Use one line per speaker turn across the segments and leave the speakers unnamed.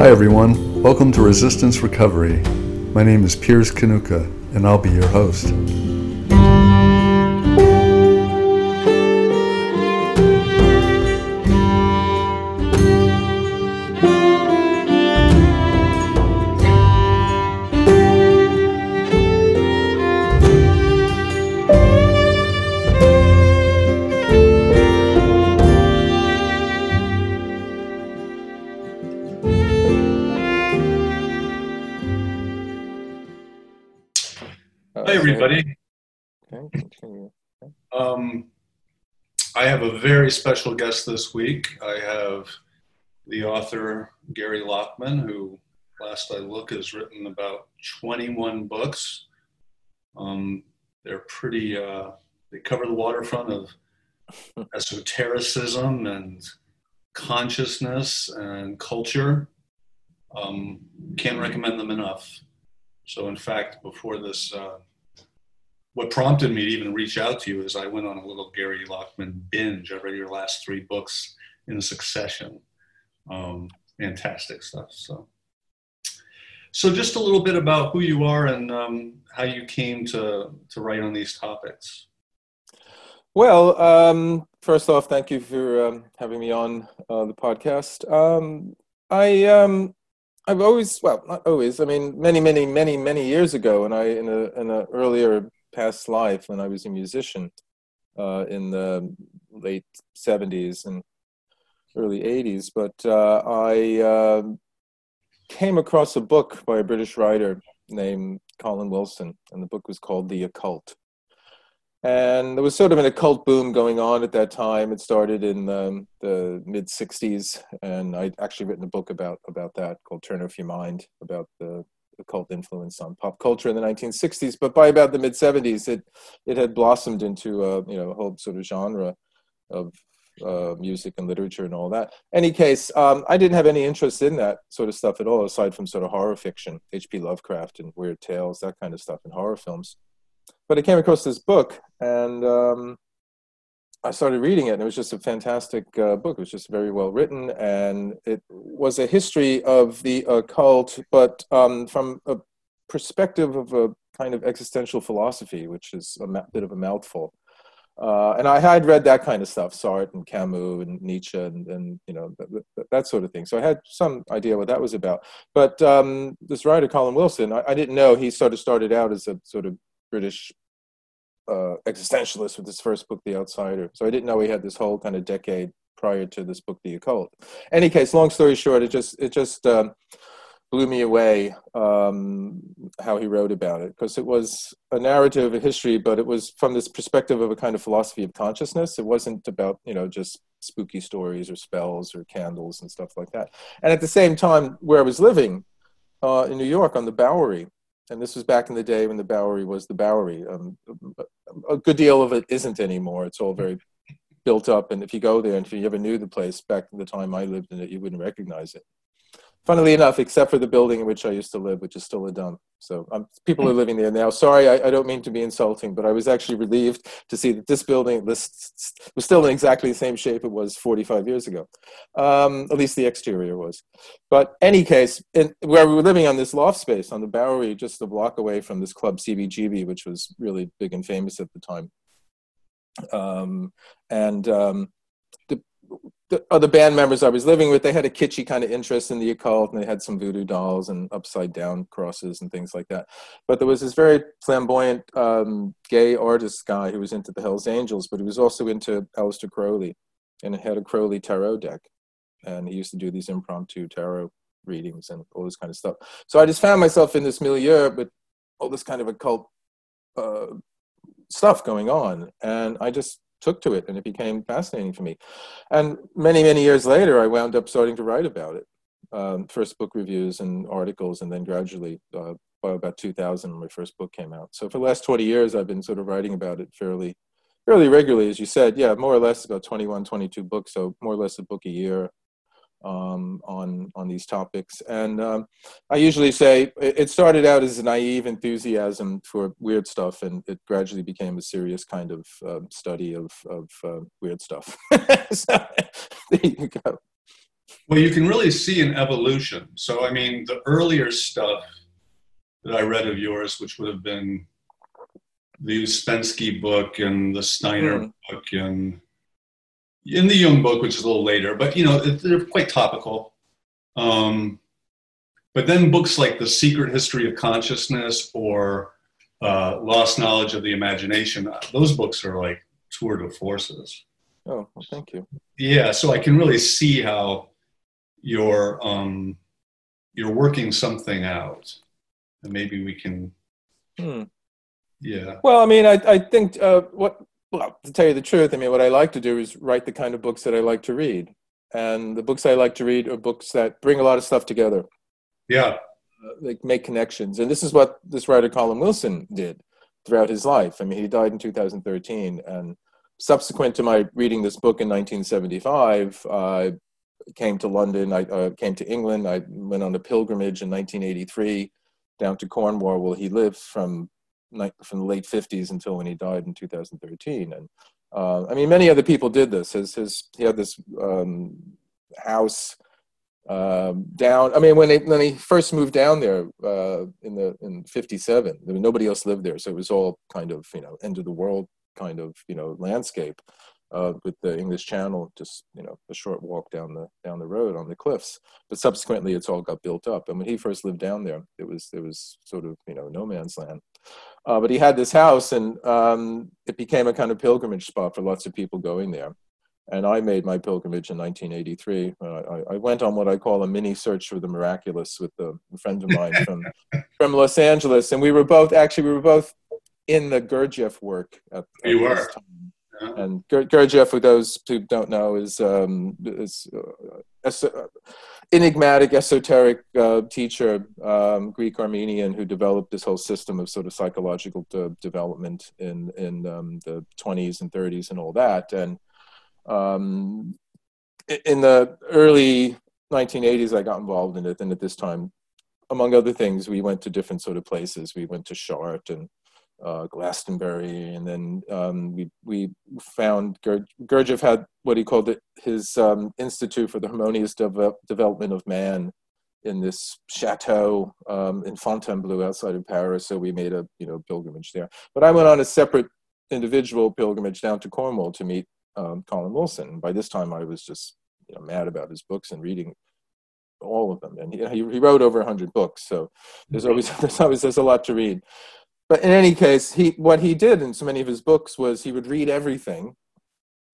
Hi, everyone. Welcome to Resistance Recovery. My name is Piers Kanuka, and I'll be your host.
Very special guest this week. I have the author Gary Lachman, who, last I look, has written about 21 books. Um, they're pretty, uh, they cover the waterfront of esotericism and consciousness and culture. Um, can't recommend them enough. So, in fact, before this, uh, what prompted me to even reach out to you is I went on a little Gary Lachman binge. I read your last three books in succession. Um, fantastic stuff. So, so just a little bit about who you are and um, how you came to to write on these topics.
Well, um, first off, thank you for um, having me on uh, the podcast. Um, I um, I've always, well, not always. I mean, many, many, many, many years ago, and I in a in an earlier past life when I was a musician uh, in the late '70s and early '80s. But uh, I uh, came across a book by a British writer named Colin Wilson, and the book was called The Occult. And there was sort of an occult boom going on at that time. It started in um, the mid '60s, and I'd actually written a book about about that called "Turn Off Your Mind" about the occult influence on pop culture in the 1960s. But by about the mid 70s, it it had blossomed into a you know a whole sort of genre of uh, music and literature and all that. Any case, um, I didn't have any interest in that sort of stuff at all, aside from sort of horror fiction, H.P. Lovecraft and weird tales, that kind of stuff, and horror films. But I came across this book and. Um, I started reading it, and it was just a fantastic uh, book. It was just very well written, and it was a history of the occult, but um, from a perspective of a kind of existential philosophy, which is a ma- bit of a mouthful. Uh, and I had read that kind of stuff, Sartre and Camus and Nietzsche, and, and you know that, that, sort of thing. So I had some idea what that was about. But um, this writer, Colin Wilson, I, I didn't know he sort of started out as a sort of British uh, existentialist with his first book, The Outsider. So I didn't know he had this whole kind of decade prior to this book, The Occult. Any case, long story short, it just it just um, blew me away um, how he wrote about it because it was a narrative, a history, but it was from this perspective of a kind of philosophy of consciousness. It wasn't about you know just spooky stories or spells or candles and stuff like that. And at the same time, where I was living uh, in New York on the Bowery, and this was back in the day when the Bowery was the Bowery. Um, a good deal of it isn't anymore. It's all very built up, and if you go there, and if you ever knew the place back in the time I lived in it, you wouldn't recognize it funnily enough, except for the building in which I used to live, which is still a dump. So um, people are living there now. Sorry, I, I, don't mean to be insulting, but I was actually relieved to see that this building was, was still in exactly the same shape it was 45 years ago. Um, at least the exterior was. But any case, in, where we were living on this loft space on the Bowery, just a block away from this club CBGB, which was really big and famous at the time. Um, and um, the other band members I was living with, they had a kitschy kind of interest in the occult, and they had some voodoo dolls and upside down crosses and things like that. But there was this very flamboyant um, gay artist guy who was into the Hell's Angels, but he was also into Aleister Crowley, and had a Crowley tarot deck, and he used to do these impromptu tarot readings and all this kind of stuff. So I just found myself in this milieu with all this kind of occult uh, stuff going on, and I just took to it and it became fascinating for me. And many, many years later, I wound up starting to write about it. Um, first book reviews and articles, and then gradually, uh, by about 2000, my first book came out. So for the last 20 years, I've been sort of writing about it fairly, fairly regularly, as you said. Yeah, more or less about 21, 22 books, so more or less a book a year um, on on these topics. And um, I usually say it started out as a naive enthusiasm for weird stuff, and it gradually became a serious kind of uh, study of of uh, weird stuff. so, there you go.
Well, you can really see an evolution. So, I mean, the earlier stuff that I read of yours, which would have been the Ouspensky book and the Steiner mm. book and in the Jung book, which is a little later, but you know, they're quite topical. Um, but then books like The Secret History of Consciousness or uh, Lost Knowledge of the Imagination, uh, those books are like tour de forces.
Oh, well, thank you.
Yeah, so I can really see how you're um, you're working something out, and maybe we can. Hmm. Yeah.
Well, I mean, I I think uh, what well to tell you the truth, I mean, what I like to do is write the kind of books that I like to read, and the books I like to read are books that bring a lot of stuff together.
Yeah.
Uh, like make connections, and this is what this writer Colin Wilson did throughout his life. I mean, he died in 2013, and subsequent to my reading this book in 1975, I came to London. I uh, came to England. I went on a pilgrimage in 1983 down to Cornwall, where he lived from from the late 50s until when he died in 2013. And uh, I mean, many other people did this. His, his he had this um, house um, down. I mean, when, they, when he first moved down there uh, in the in '57, nobody else lived there, so it was all kind of you know end of the world kind of you know landscape uh, with the English Channel, just you know a short walk down the down the road on the cliffs. But subsequently, it's all got built up. And when he first lived down there, it was it was sort of you know no man's land. Uh, but he had this house, and um, it became a kind of pilgrimage spot for lots of people going there. And I made my pilgrimage in 1983. I, I, went on what I call a mini search for the miraculous with a friend of mine from from Los Angeles, and we were both actually we were both in the Gurdjieff work. At,
at you were.
And Gurdjieff, for those who don't know, is um, is uh, enigmatic, esoteric uh, teacher, um, Greek Armenian, who developed this whole system of sort of psychological de- development in in um, the 20s and 30s and all that. And um, in the early 1980s, I got involved in it, and at this time, among other things, we went to different sort of places. We went to Chartres and uh, Glastonbury, and then um, we we found Gur- Gurdjieff had what he called it, his um, Institute for the Harmonious De- Development of Man in this chateau um, in Fontainebleau outside of Paris. So we made a you know pilgrimage there. But I went on a separate individual pilgrimage down to Cornwall to meet um, Colin Wilson. By this time, I was just you know mad about his books and reading all of them. And he, he wrote over 100 books, so there's always there's always there's a lot to read but in any case, he what he did in so many of his books was he would read everything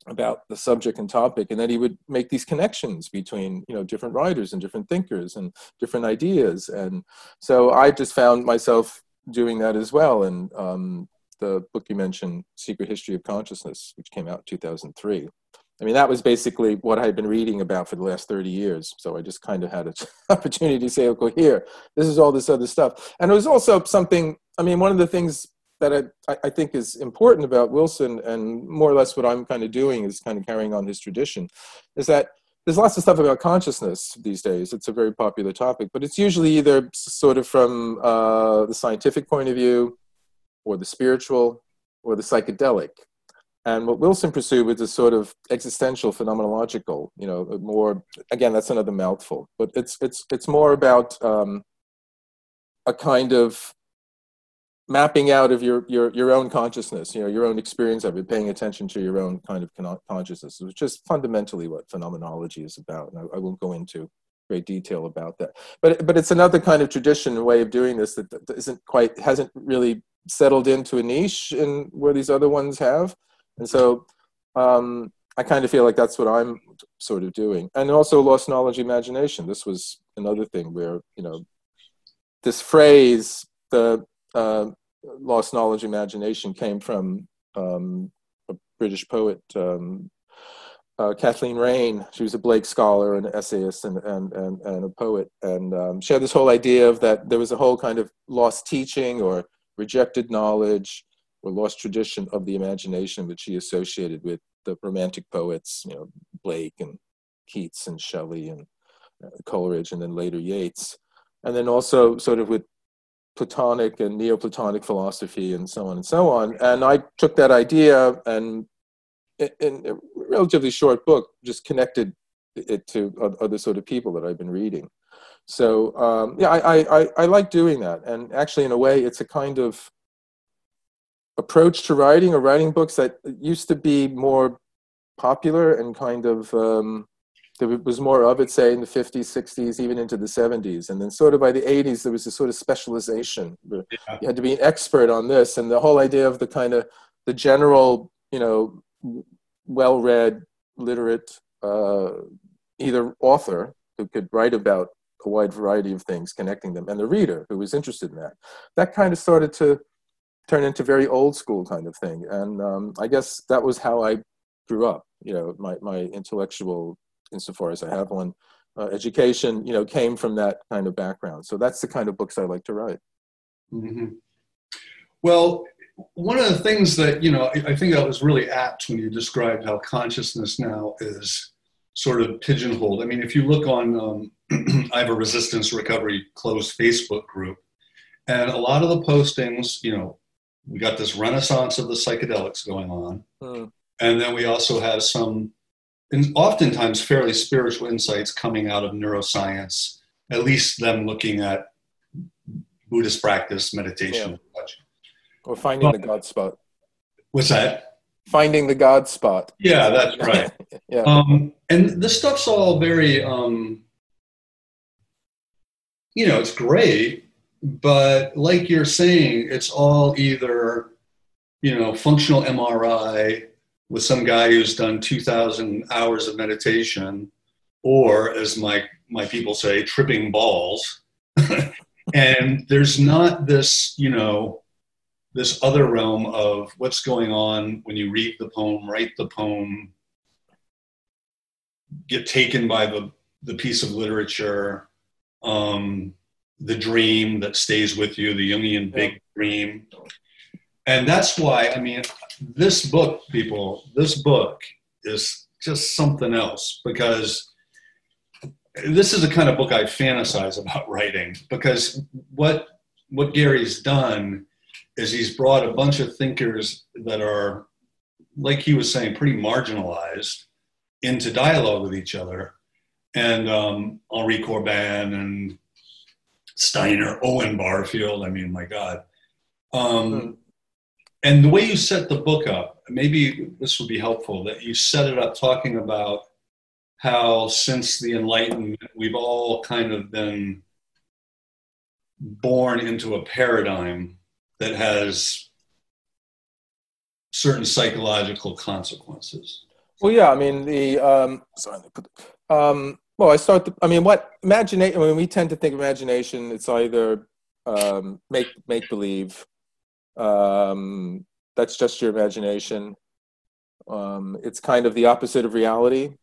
about the subject and topic, and then he would make these connections between you know different writers and different thinkers and different ideas. And so I just found myself doing that as well. And um, the book you mentioned, Secret History of Consciousness, which came out in 2003. I mean, that was basically what I had been reading about for the last 30 years. So I just kind of had an opportunity to say, okay, here, this is all this other stuff. And it was also something I mean, one of the things that I, I, think is important about Wilson, and more or less what I'm kind of doing is kind of carrying on his tradition, is that there's lots of stuff about consciousness these days. It's a very popular topic, but it's usually either sort of from uh, the scientific point of view, or the spiritual, or the psychedelic. And what Wilson pursued was a sort of existential, phenomenological, you know, more. Again, that's another mouthful, but it's it's it's more about um, a kind of mapping out of your, your, your own consciousness, you know, your own experience of it, paying attention to your own kind of consciousness, which is fundamentally what phenomenology is about. And I, I, won't go into great detail about that. But, but it's another kind of tradition, way of doing this that, that isn't quite, hasn't really settled into a niche in where these other ones have. And so um, I kind of feel like that's what I'm sort of doing. And also lost knowledge imagination. This was another thing where, you know, this phrase, the uh, lost knowledge imagination came from um, a British poet, um, uh, Kathleen Raine. She was a Blake scholar, and essayist, and, and, and, and a poet. And um, she had this whole idea of that there was a whole kind of lost teaching or rejected knowledge or lost tradition of the imagination, which she associated with the romantic poets, you know, Blake and Keats and Shelley and uh, Coleridge, and then later Yeats. And then also sort of with Platonic and Neoplatonic philosophy and so on and so on. And I took that idea and in a relatively short book just connected it to other sort of people that I've been reading. So um, yeah, I, I, I like doing that, and actually, in a way, it's a kind of approach to writing or writing books that used to be more popular and kind of um, there was more of it, say, in the 50s, 60s, even into the 70s. And then, sort of by the 80s, there was a sort of specialization. Yeah. You had to be an expert on this. And the whole idea of the kind of the general, you know, well read, literate, uh, either author who could write about a wide variety of things, connecting them, and the reader who was interested in that. That kind of started to turn into very old school kind of thing. And um, I guess that was how I grew up. You know, my, my intellectual insofar as I have one, uh, education, you know, came from that kind of background. So that's the kind of books I like to write.
Mm-hmm. Well, one of the things that, you know, I think that was really apt when you described how consciousness now is sort of pigeonholed. I mean, if you look on, um, I have a resistance recovery closed Facebook group, and a lot of the postings, you know, we got this renaissance of the psychedelics going on. Mm. And then we also have some and oftentimes fairly spiritual insights coming out of neuroscience, at least them looking at Buddhist practice, meditation, yeah.
or finding the God spot.
What's that?
Finding the God spot.
Yeah, that's right. yeah. Um, and this stuff's all very, um, you know, it's great, but like you're saying, it's all either, you know, functional MRI with some guy who's done 2000 hours of meditation or as my my people say tripping balls. And there's not this you know this other realm of what's going on when you read the poem write the poem get taken by the the piece of literature. Um, the dream that stays with you the jungian big dream and that's why i mean this book, people, this book is just something else because this is the kind of book I fantasize about writing because what what Gary's done is he's brought a bunch of thinkers that are, like he was saying, pretty marginalized into dialogue with each other. And um, Henri Corbin and Steiner, Owen Barfield, I mean, my God. Um, mm-hmm and the way you set the book up, maybe this would be helpful that you set it up talking about how since the Enlightenment, we've all kind of been born into a paradigm that has certain psychological consequences.
Well, yeah, I mean the um, sorry, um, well, I start. I mean, what imagination? When we tend to think imagination, it's either um, make make believe um, that's just your imagination. Um, it's kind of the opposite of reality.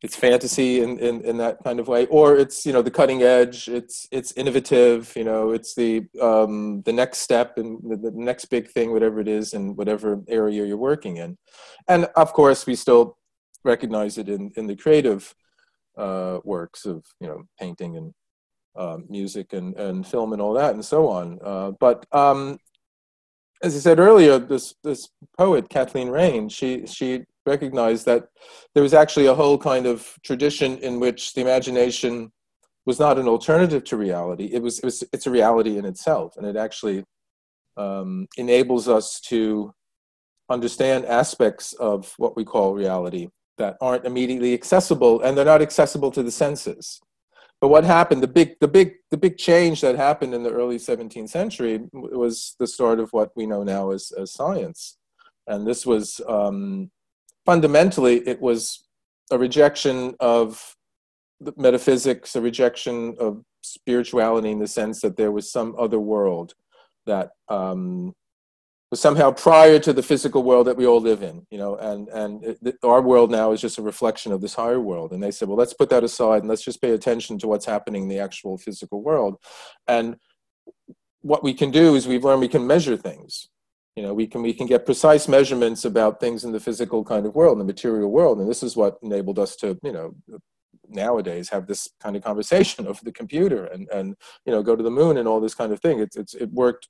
It's fantasy in, in, in that kind of way, or it's you know the cutting edge. It's it's innovative. You know, it's the um, the next step and the, the next big thing, whatever it is, in whatever area you're working in. And of course, we still recognize it in in the creative uh, works of you know painting and uh, music and, and film and all that and so on. Uh, but um, as I said earlier, this this poet Kathleen Raine, she she recognized that there was actually a whole kind of tradition in which the imagination was not an alternative to reality. It was, it was it's a reality in itself, and it actually um, enables us to understand aspects of what we call reality that aren't immediately accessible, and they're not accessible to the senses. But what happened? The big, the big, the big change that happened in the early 17th century was the start of what we know now as, as science, and this was um, fundamentally it was a rejection of metaphysics, a rejection of spirituality in the sense that there was some other world that um, was somehow prior to the physical world that we all live in, you know, and and it, our world now is just a reflection of this higher world. And they said, well, let's put that aside and let's just pay attention to what's happening in the actual physical world. And what we can do is we've learned we can measure things. You know, we can we can get precise measurements about things in the physical kind of world, the material world, and this is what enabled us to, you know, nowadays have this kind of conversation over the computer and and you know go to the moon and all this kind of thing. It's it's it worked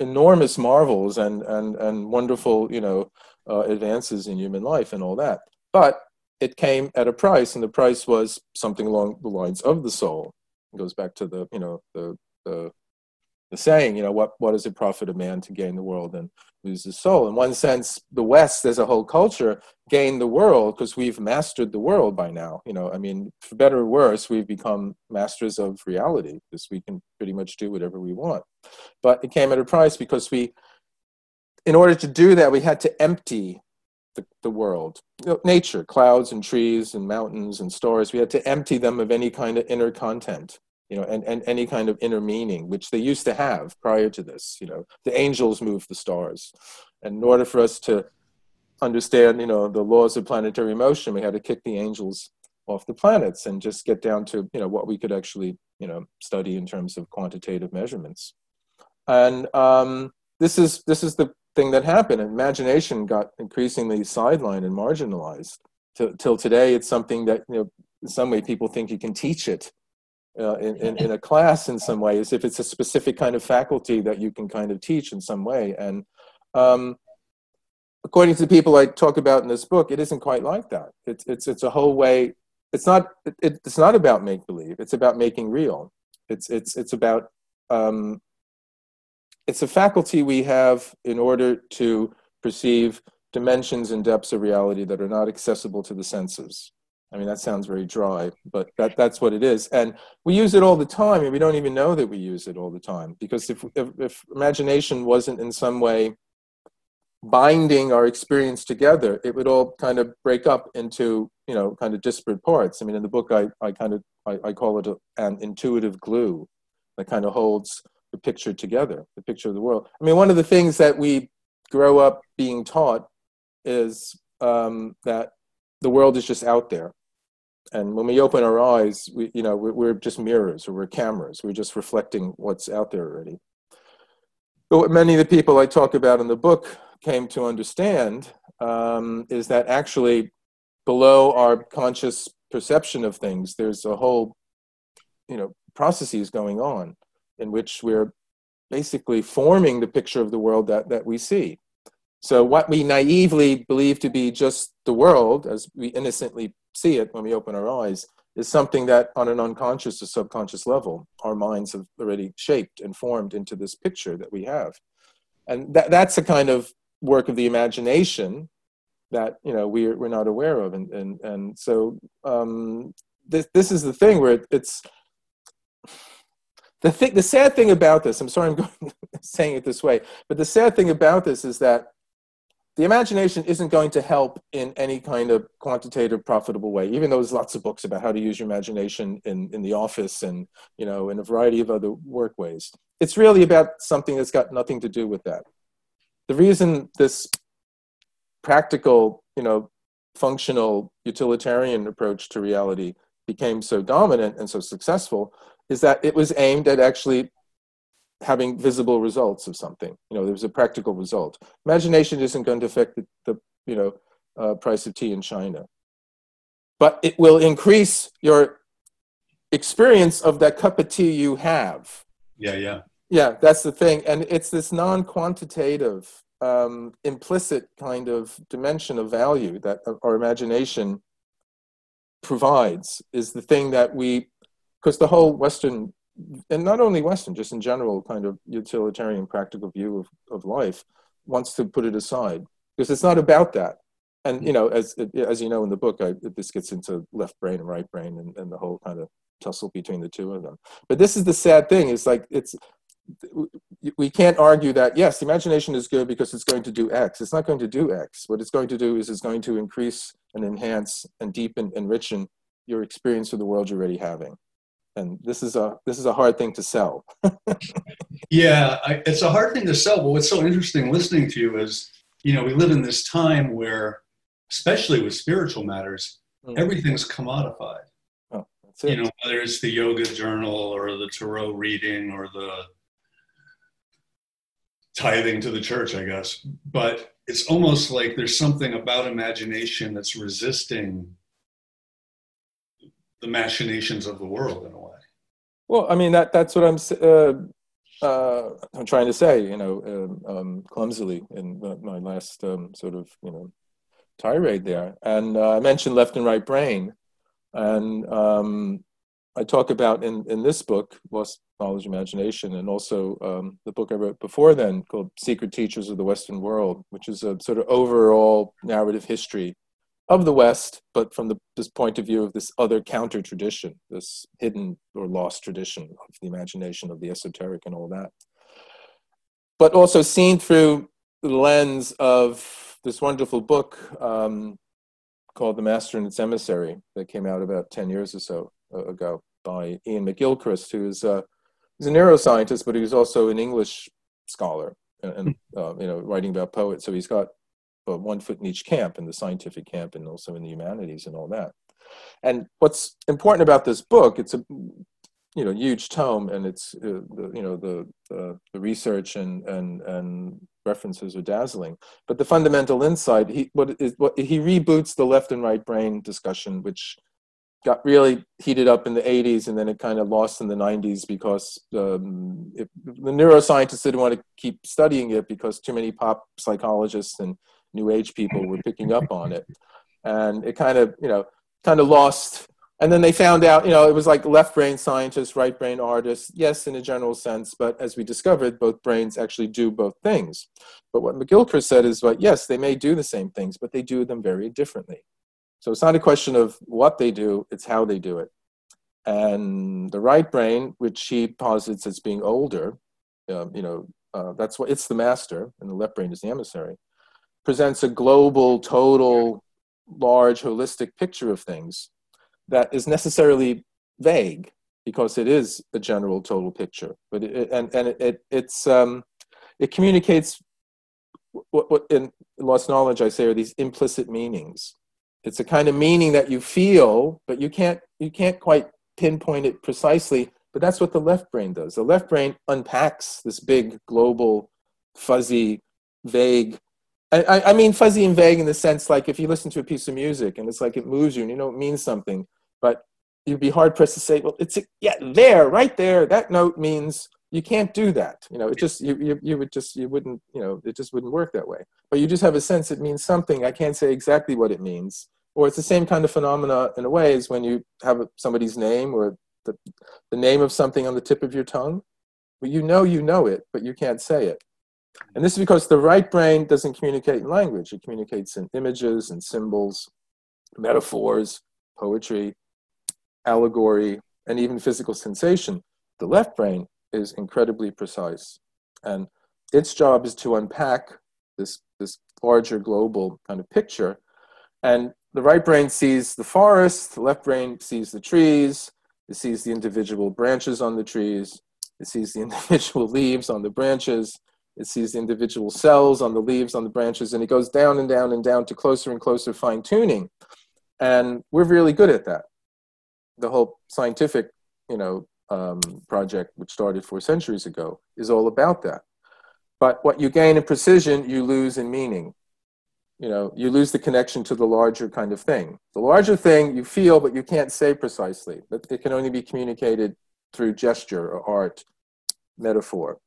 enormous marvels and and and wonderful you know uh, advances in human life and all that but it came at a price, and the price was something along the lines of the soul. It goes back to the you know the the, the saying, you know, what what does it profit a man to gain the world and lose his soul? In one sense, the West as a whole culture gained the world because we've mastered the world by now. You know, I mean, for better or worse, we've become masters of reality because we can pretty much do whatever we want. But it came at a price because we, in order to do that, we had to empty the, the world, you know, nature, clouds and trees and mountains and stars. We had to empty them of any kind of inner content, you know, and, and any kind of inner meaning, which they used to have prior to this. You know, the angels moved the stars. And in order for us to understand, you know, the laws of planetary motion, we had to kick the angels off the planets and just get down to, you know, what we could actually, you know, study in terms of quantitative measurements. And um, this is this is the thing that happened. Imagination got increasingly sidelined and marginalized. Till, till today, it's something that you know, in some way, people think you can teach it uh, in, in, in, a class in some way, as if it's a specific kind of faculty that you can kind of teach in some way. And um, according to the people I talk about in this book, it isn't quite like that. It's it's it's a whole way. It's not it, it's not about make believe. It's about making real. It's it's it's about um, it's a faculty we have in order to perceive dimensions and depths of reality that are not accessible to the senses. I mean, that sounds very dry, but that, that's what it is. And we use it all the time, and we don't even know that we use it all the time. Because if, if, if imagination wasn't in some way binding our experience together, it would all kind of break up into, you know, kind of disparate parts. I mean, in the book, I, I kind of, I, I call it a, an intuitive glue that kind of holds the picture together, the picture of the world. I mean, one of the things that we grow up being taught is um, that the world is just out there. And when we open our eyes, we, you know, we're, just mirrors or we're cameras. We're just reflecting what's out there already. But what many of the people I talk about in the book came to understand um, is that actually below our conscious perception of things, there's a whole, you know, processes going on in which we're basically forming the picture of the world that, that we see. So, what we naively believe to be just the world, as we innocently see it when we open our eyes, is something that, on an unconscious or subconscious level, our minds have already shaped and formed into this picture that we have. And that, that's a kind of work of the imagination that you know we're, we're not aware of. And, and, and so, um, this, this is the thing where it's the thing, the sad thing about this, I'm sorry I'm going, saying it this way, but the sad thing about this is that the imagination isn't going to help in any kind of quantitative profitable way even though there's lots of books about how to use your imagination in, in the office and you know in a variety of other work ways. It's really about something that's got nothing to do with that. The reason this practical you know functional utilitarian approach to reality became so dominant and so successful is that it was aimed at actually having visible results of something. You know, there was a practical result. Imagination isn't going to affect the, the you know uh, price of tea in China, but it will increase your experience of that cup of tea you have.
Yeah, yeah,
yeah. That's the thing, and it's this non-quantitative, um, implicit kind of dimension of value that our imagination provides is the thing that we because the whole Western, and not only Western, just in general, kind of utilitarian, practical view of, of life wants to put it aside because it's not about that. And you mm. know, as as you know in the book, I, this gets into left brain and right brain, and, and the whole kind of tussle between the two of them. But this is the sad thing: is like it's we can't argue that yes, the imagination is good because it's going to do X. It's not going to do X. What it's going to do is it's going to increase and enhance and deepen, and enrichen your experience of the world you're already having and this is a this is a hard thing to sell
yeah I, it's a hard thing to sell but what's so interesting listening to you is you know we live in this time where especially with spiritual matters mm. everything's commodified oh, you know whether it's the yoga journal or the tarot reading or the tithing to the church i guess but it's almost like there's something about imagination that's resisting the machinations of the world in a way.
Well, I mean that that's what I'm uh, uh, I'm trying to say, you know, um, um, clumsily in my last um, sort of you know tirade there. And uh, I mentioned left and right brain. And um, I talk about in, in this book, Lost Knowledge Imagination, and also um, the book I wrote before then called Secret Teachers of the Western World, which is a sort of overall narrative history of the West, but from the, this point of view of this other counter tradition, this hidden or lost tradition of the imagination, of the esoteric, and all that. But also seen through the lens of this wonderful book um, called The Master and His Emissary that came out about 10 years or so uh, ago by Iain McGilchrist, who is uh, he's a neuroscientist, but he's also an English scholar and, and uh, you know writing about poets. So he's got uh, one foot in each camp, in the scientific camp and also in the humanities and all that. And what's important about this book, it's a you know huge tome, and it's uh, the, you know the, the, the research and and and references are dazzling. But the fundamental insight, he what is what he reboots the left and right brain discussion, which got really heated up in the 80s and then it kind of lost in the 90s because um, it, the neuroscientists didn't want to keep studying it because too many pop psychologists and new age people were picking up on it. And it kind of you know kind of lost. And then they found out you know it was like left brain scientists right brain artists yes in a general sense but as we discovered both brains actually do both things. But what mcgilchrist said is well yes they may do the same things but they do them very differently. So it's not a question of what they do, it's how they do it. And the right brain, which he posits as being older, um, you know, uh, that's what it's the master, and the left brain is the emissary, presents a global, total, large, holistic picture of things that is necessarily vague because it is a general, total picture. But it, and and it, it it's um, it communicates what, what in lost knowledge I say are these implicit meanings. It's a kind of meaning that you feel but you can't you can't quite pinpoint it precisely but that's what the left brain does. The left brain unpacks this big global fuzzy vague I, I mean fuzzy and vague in the sense like if you listen to a piece of music and it's like it moves you and you know it means something but you'd be hard pressed to say well it's yeah there right there. That note means you can't do that. You know it just you, you you would just you wouldn't you know it just wouldn't work that way. But you just have a sense it means something. I can't say exactly what it means. Or it's the same kind of phenomena in a way as when you have somebody's name or the, the name of something on the tip of your tongue. But you know you know it but you can't say it and this is because the right brain doesn't communicate in language. It communicates in images and symbols metaphors poetry allegory and even physical sensation. The left brain is incredibly precise. And its job is to unpack this this larger global kind of picture. And the right brain sees the forest, the left brain sees the trees, it sees the individual branches on the trees, it sees the individual leaves on the branches, it sees the individual cells on the leaves on the branches, and it goes down and down and down to closer and closer fine tuning. And we're really good at that. The whole scientific, you know, um, project, which started four centuries ago, is all about that. But what you gain in precision, you lose in meaning you know you lose the connection to the larger kind of thing the larger thing you feel but you can't say precisely but it can only be communicated through gesture or art metaphor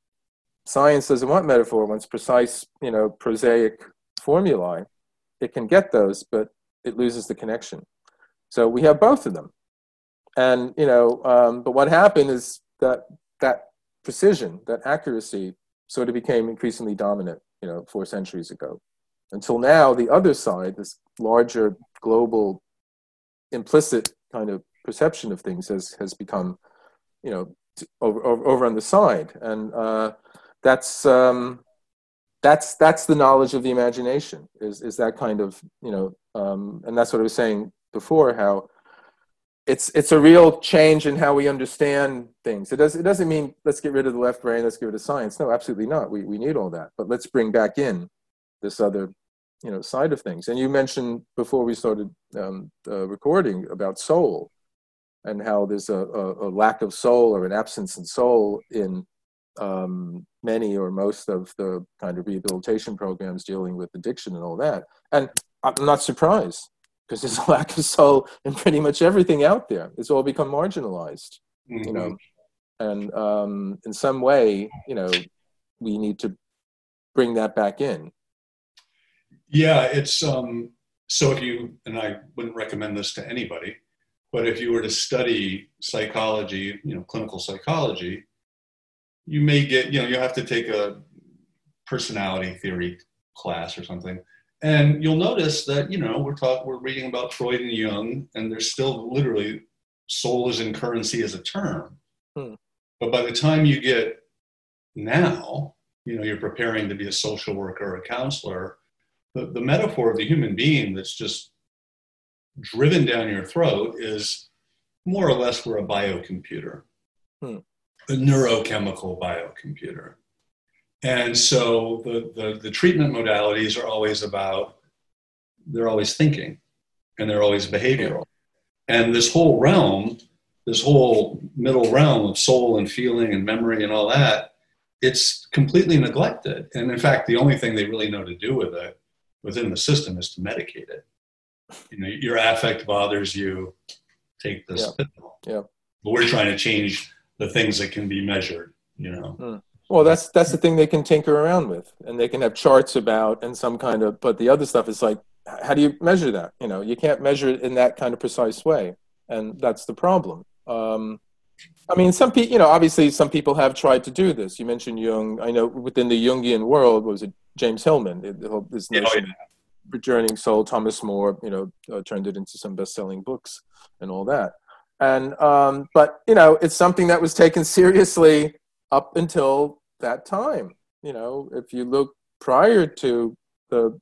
science doesn't want metaphor. Wants precise you know prosaic formulae it can get those but it loses the connection. So we have both of them. And you know um, but what happened is that that precision that accuracy sort of became increasingly dominant you know four centuries ago. Until now, the other side, this larger global implicit kind of perception of things has, has become, you know, over, over, over on the side. And uh, that's, um, that's, that's the knowledge of the imagination is, is that kind of, you know, um, and that's what I was saying before, how it's, it's a real change in how we understand things. It, does, it doesn't mean let's get rid of the left brain, let's get rid of science. No, absolutely not. We, we need all that. But let's bring back in this other you know side of things. And you mentioned before we started um, uh, recording about soul and how there's a, a, a, lack of soul or an absence in soul in um, many or most of the kind of rehabilitation programs dealing with addiction and all that. And I'm not surprised because there's a lack of soul in pretty much everything out there. It's all become marginalized, mm-hmm. you know. And um, in some way, you know, we need to bring that back in
yeah, it's um, so if you, and I wouldn't recommend this to anybody, but if you were to study psychology, you know, clinical psychology, you may get, you know, you have to take a personality theory class or something. And you'll notice that, you know, we're talking, we're reading about Freud and Jung, and there's still literally soul is in currency as a term. Hmm. But by the time you get now, you know, you're preparing to be a social worker or a counselor, the, the metaphor of the human being that's just driven down your throat is more or less we're a biocomputer, hmm. A neurochemical biocomputer. And so the, the, the treatment modalities are always about, they're always thinking and they're always behavioral. And this whole realm, this whole middle realm of soul and feeling and memory and all that, it's completely neglected. And in fact, the only thing they really know to do with it within the system is to medicate it. You know, your affect bothers you, take this
yeah. Yeah.
But we're trying to change the things that can be measured, you know.
Hmm. Well, that's that's the thing they can tinker around with, and they can have charts about and some kind of. But the other stuff is like, how do you measure that? You know, you can't measure it in that kind of precise way, and that's the problem. Um, I mean, some people, you know, obviously some people have tried to do this. You mentioned Jung. I know within the Jungian world, was it James Hillman? This notion, oh, yeah. returning soul. Thomas Moore, you know, uh, turned it into some best-selling books and all that. And um, but you know, it's something that was taken seriously up until that time. You know, if you look prior to the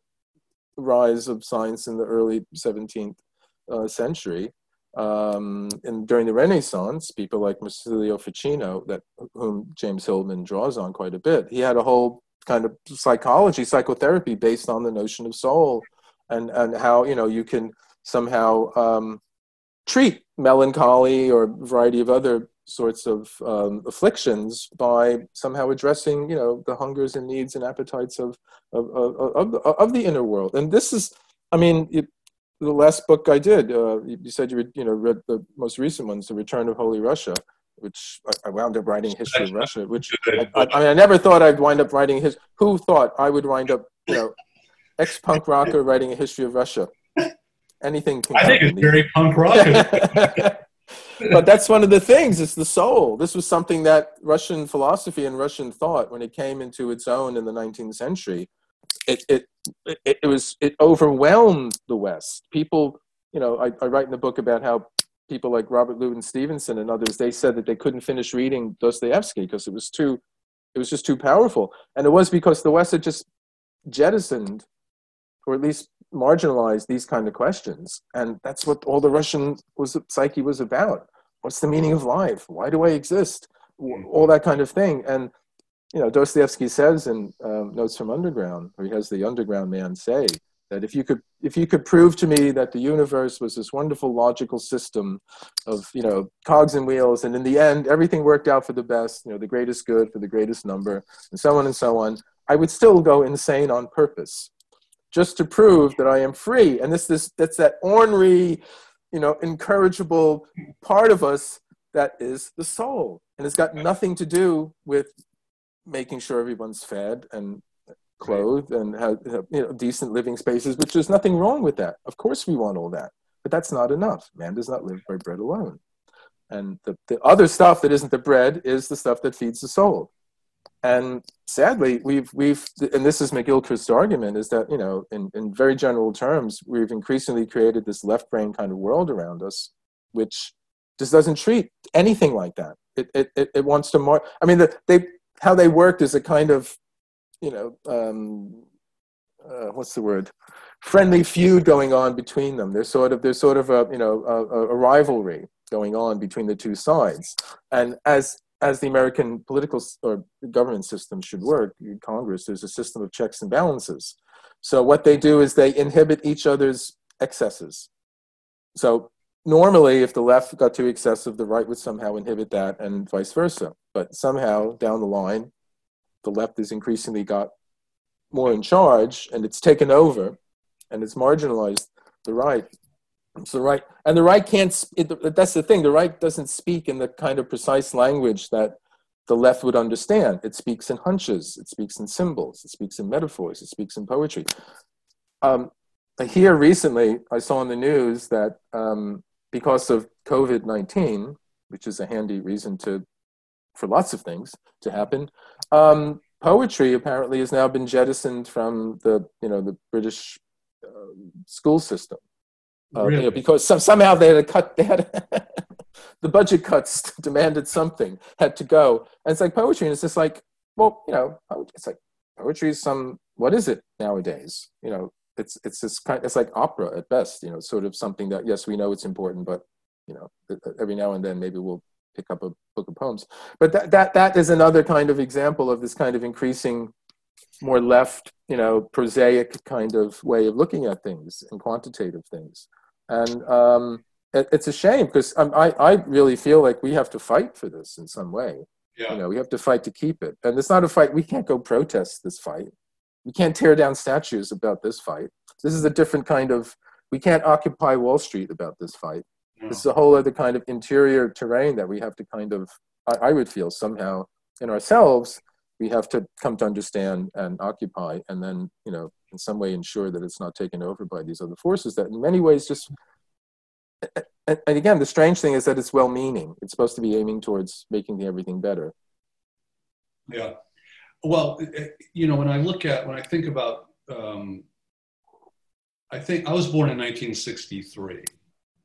rise of science in the early 17th uh, century, um, and during the Renaissance, people like Marsilio Ficino, that whom James Hillman draws on quite a bit, he had a whole kind of psychology, psychotherapy based on the notion of soul, and and how you know you can somehow um, treat melancholy or a variety of other sorts of um, afflictions by somehow addressing you know the hungers and needs and appetites of of, of, of, of the inner world and this is i mean it, the last book i did uh, you said you you know read the most recent ones the return of holy russia which I wound up writing history of Russia, which I, I, I, mean, I never thought I'd wind up writing his. Who thought I would wind up, you know, ex-punk rocker writing a history of Russia? Anything.
I think it's very punk rock.
but that's one of the things it's the soul this was something that russian philosophy and russian thought when it came into its own in the 19th century it it it, it was it overwhelmed the west people you know I, I write in the book about how people like robert louis stevenson and others they said that they couldn't finish reading dostoevsky because it was too it was just too powerful and it was because the west had just jettisoned or at least marginalize these kind of questions. And that's what all the russian was psyche was about. What's the meaning of life? Why do i exist? All that kind of thing. And you know dostoevsky says in um, notes from underground where he has the underground man say that if you could if you could prove to me that the universe was this wonderful logical system of you know cogs and wheels and in the end everything worked out for the best you know the greatest good for the greatest number and so on and so on i would still go insane on purpose just to prove that I am free. And this, is that's that ornery, you know, incorrigible part of us that is the soul. And it's got nothing to do with making sure everyone's fed and clothed and have you know, decent living spaces, which there's nothing wrong with that. Of course, we want all that, but that's not enough. Man does not live by bread alone. And the, the other stuff that isn't the bread is the stuff that feeds the soul. And sadly, we've we've and this is McGilchrist's argument is that you know in, in very general terms we've increasingly created this left brain kind of world around us, which just doesn't treat anything like that. It it it, it wants to more. I mean, the, they how they worked is a kind of you know um, uh, what's the word friendly feud going on between them. There's sort of there's sort of a you know a, a rivalry going on between the two sides, and as as the American political or government system should work, Congress, there's a system of checks and balances. So what they do is they inhibit each other's excesses. So normally, if the left got too excessive, the right would somehow inhibit that, and vice versa. But somehow down the line, the left has increasingly got more in charge, and it's taken over, and it's marginalized the right. So the right, and the right can't. It, that's the thing. The right doesn't speak in the kind of precise language that the left would understand. It speaks in hunches. It speaks in symbols. It speaks in metaphors. It speaks in poetry. Um, here recently, I saw in the news that um, because of COVID 19, which is a handy reason to, for lots of things to happen, um, poetry apparently has now been jettisoned from the, you know, the British uh, school system. Uh, really? you know, because some, somehow they had to cut, they had the budget cuts demanded something, had to go. And it's like poetry, and it's just like, well, you know, it's like poetry is some, what is it nowadays? You know, it's it's this kind it's like opera at best you know sort of something that yes we know it's important but you know every now and then maybe we'll pick up a book of poems but that that that is another kind of example of this kind of increasing more left you know prosaic kind of way of looking at things and quantitative things and um it, it's a shame because I, I really feel like we have to fight for this in some way yeah. you know we have to fight to keep it and it's not a fight we can't go protest this fight we can't tear down statues about this fight. This is a different kind of, we can't occupy Wall Street about this fight. No. This is a whole other kind of interior terrain that we have to kind of, I, I would feel somehow in ourselves, we have to come to understand and occupy and then, you know, in some way ensure that it's not taken over by these other forces that in many ways just and again the strange thing is that it's well meaning it's supposed to be aiming towards making everything better
yeah well, you know, when I look at, when I think about, um, I think I was born in 1963.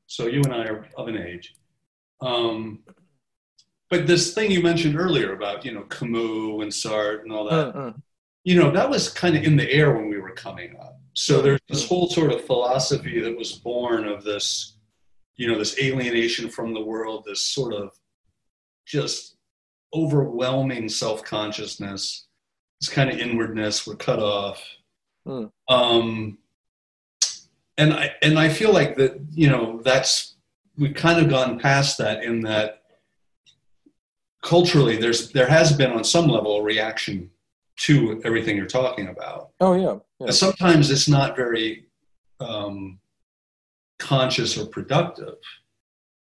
So you and I are of an age. Um, but this thing you mentioned earlier about, you know, Camus and Sartre and all that, uh-uh. you know, that was kind of in the air when we were coming up. So there's this whole sort of philosophy that was born of this, you know, this alienation from the world, this sort of just overwhelming self consciousness, this kind of inwardness. We're cut off. Hmm. Um, and I and I feel like that you know that's we've kind of gone past that in that culturally there's there has been on some level a reaction to everything you're talking about.
Oh yeah. yeah.
Sometimes it's not very um, conscious or productive.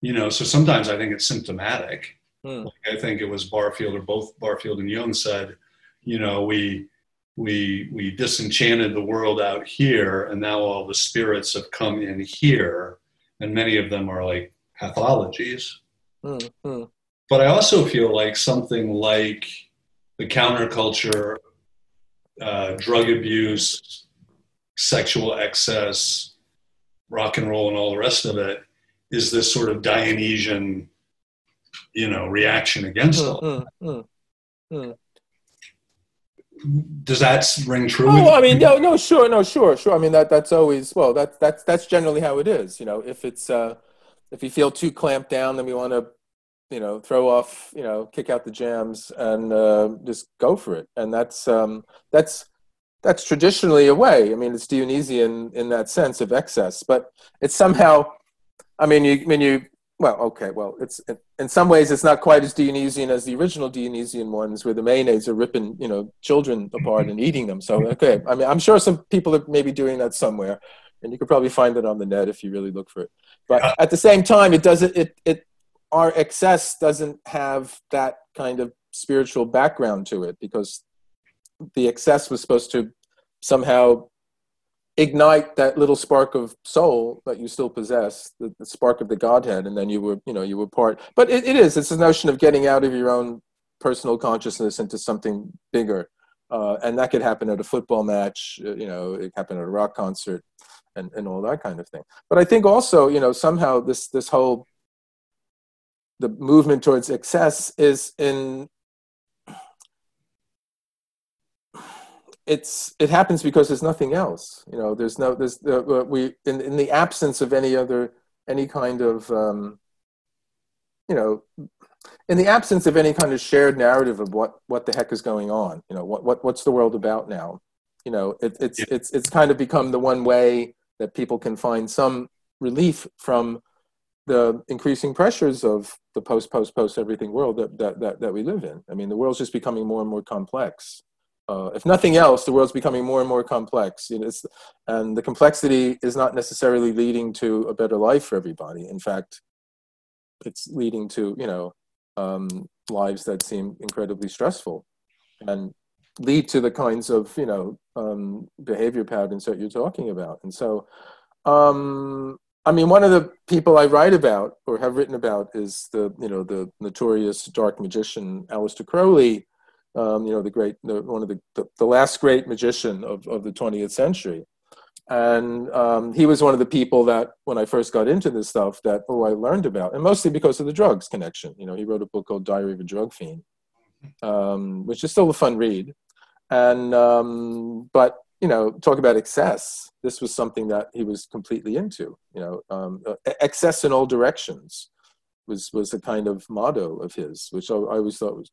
You know, so sometimes I think it's symptomatic. Hmm. Like I think it was Barfield or both Barfield and Jung said, you know, we we we disenchanted the world out here, and now all the spirits have come in here, and many of them are like pathologies. Hmm. But I also feel like something like the counterculture, uh, drug abuse, sexual excess, rock and roll, and all the rest of it is this sort of Dionysian you know reaction against mm, all mm, mm, does that ring true
oh, i mean no no sure no sure sure. I mean that that's always well that's that's that's generally how it is you know. If it's uh if you feel too clamped down then we want to you know throw off you know kick out the jams and uh, just go for it and that's um that's that's traditionally a way i mean it's dionysian in that sense of excess but it's somehow i mean you I mean you well, okay, well, it's in some ways it's not quite as Dionysian as the original Dionysian ones, where the Maenads are ripping, you know, children apart and eating them. So, okay, I mean, I'm sure some people are maybe doing that somewhere, and you could probably find it on the net if you really look for it. But at the same time, it doesn't. It it our excess doesn't have that kind of spiritual background to it because the excess was supposed to somehow ignite that little spark of soul that you still possess the, the, spark of the godhead and then you were you know you were part. But it, it is. It's a notion of getting out of your own personal consciousness into something bigger. Uh, and that could happen at a football match uh, you know it happened at a rock concert and, and all that kind of thing. But i think also you know somehow this this whole the movement towards excess is in it's it happens because there's nothing else you know there's no there's uh, we in, in the absence of any other any kind of um, you know in the absence of any kind of shared narrative of what what the heck is going on you know what, what what's the world about now you know it, it's yeah. it's it's kind of become the one way that people can find some relief from the increasing pressures of the post post post everything world that, that that that we live in i mean the world's just becoming more and more complex uh, if nothing else, the world's becoming more and more complex. You know, and the complexity is not necessarily leading to a better life for everybody. In fact, it's leading to you know um, lives that seem incredibly stressful and lead to the kinds of you know um, behavior patterns that you're talking about. And so, um, I mean, one of the people I write about or have written about is the, you know, the notorious dark magician Aleister Crowley, um, you know, the great, the, one of the, the, the, last great magician of, of the 20th century. And um, he was one of the people that, when I first got into this stuff, that, oh, I learned about, and mostly because of the drugs connection. You know, he wrote a book called Diary of a Drug Fiend, um, which is still a fun read. And, um, but, you know, talk about excess. This was something that he was completely into, you know, um, excess in all directions was was a kind of motto of his, which I, I always thought was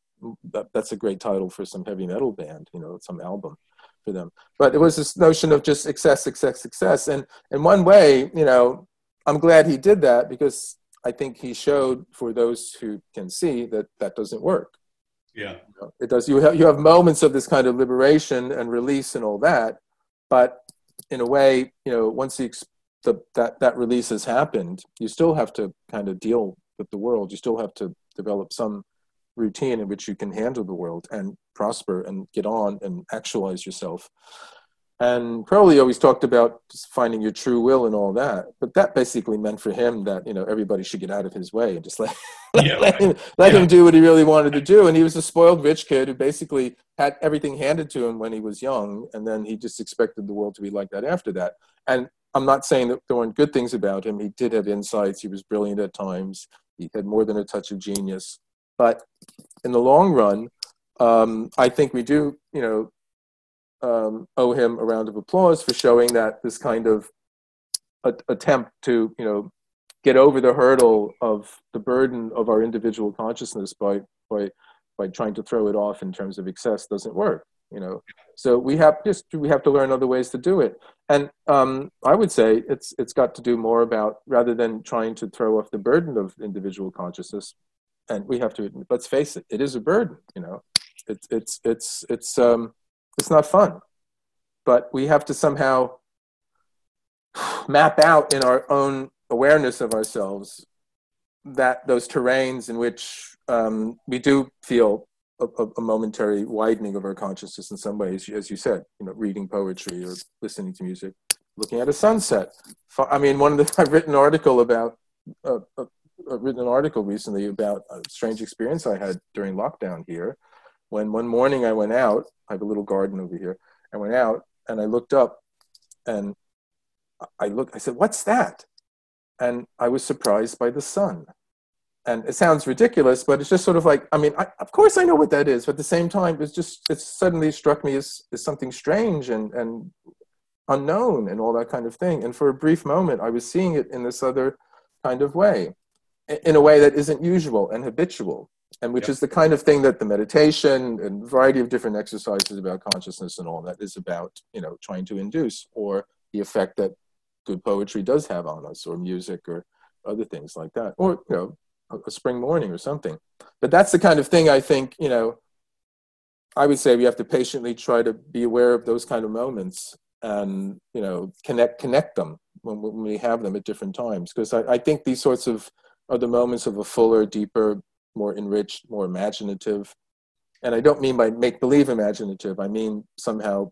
that, that's a great title for some heavy metal band, you know, some album for them. But it was this notion of just excess, success, success, and in one way, you know, I'm glad he did that because I think he showed for those who can see that that doesn't work.
Yeah,
it does. You have you have moments of this kind of liberation and release and all that, but in a way, you know, once the, the that that release has happened, you still have to kind of deal with the world. You still have to develop some routine in which you can handle the world and prosper and get on and actualize yourself. And Crowley always talked about finding your true will and all that, but that basically meant for him that you know everybody should get out of his way and just let yeah, let, him, let yeah. him do what he really wanted to do. And he was a spoiled rich kid who basically had everything handed to him when he was young, and then he just expected the world to be like that after that. And I'm not saying that there weren't good things about him. He did have insights. He was brilliant at times. He had more than a touch of genius. But in the long run, um, I think we do, you know, um, owe him a round of applause for showing that this kind of a, attempt to, you know, get over the hurdle of the burden of our individual consciousness by by by trying to throw it off in terms of excess doesn't work. You know, so we have just we have to learn other ways to do it. And um, I would say it's it's got to do more about rather than trying to throw off the burden of individual consciousness. And we have to let's face it, it is a burden. You know, it's it's it's it's um it's not fun, but we have to somehow map out in our own awareness of ourselves that those terrains in which um, we do feel a, a, momentary widening of our consciousness in some ways, as you said, you know, reading poetry or listening to music, looking at a sunset. I mean, one of the I've written an article about uh, uh, I've written an article recently about a strange experience I had during lockdown here, when one morning I went out. I have a little garden over here. I went out and I looked up, and I looked. I said, "What's that?" And I was surprised by the sun and it sounds ridiculous, but it's just sort of like, I mean, I, of course I know what that is, but at the same time, it's just, it suddenly struck me as, as something strange and, and unknown and all that kind of thing. And for a brief moment, I was seeing it in this other kind of way, in a way that isn't usual and habitual, and which is the kind of thing that the meditation and variety of different exercises about consciousness and all that is about, you know, trying to induce, or the effect that good poetry does have on us, or music, or other things like that, or you know a spring morning or something. But that's the kind of thing I think, you know, I would say we have to patiently try to be aware of those kind of moments and, you know, connect connect them when, when we have them at different times. Because I, I think these sorts of are the moments of a fuller, deeper, more enriched, more imaginative. And I don't mean by make believe imaginative, I mean somehow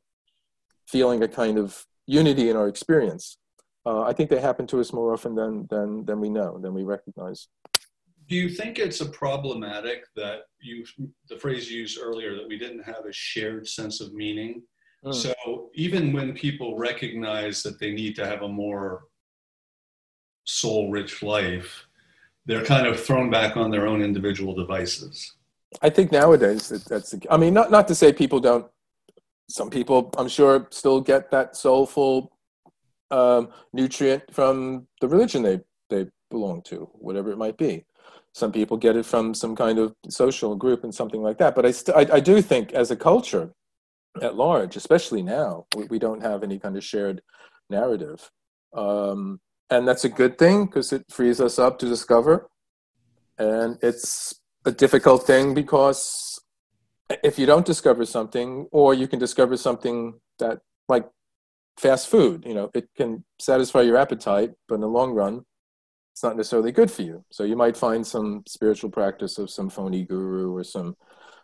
feeling a kind of unity in our experience. Uh, I think they happen to us more often than, than, than we know, than we recognize
do you think it's a problematic that you the phrase you used earlier that we didn't have a shared sense of meaning mm. so even when people recognize that they need to have a more soul rich life they're kind of thrown back on their own individual devices
i think nowadays that that's i mean not, not to say people don't some people i'm sure still get that soulful um, nutrient from the religion they they belong to whatever it might be some people get it from some kind of social group and something like that. But I, st- I, I, do think as a culture at large, especially now, we, we don't have any kind of shared narrative. Um, and that's a good thing because it frees us up to discover. And it's a difficult thing because if you don't discover something, or you can discover something that, like fast food, you know, it can satisfy your appetite, but in the long run, it's not necessarily good for you. So you might find some spiritual practice of some phony guru or some,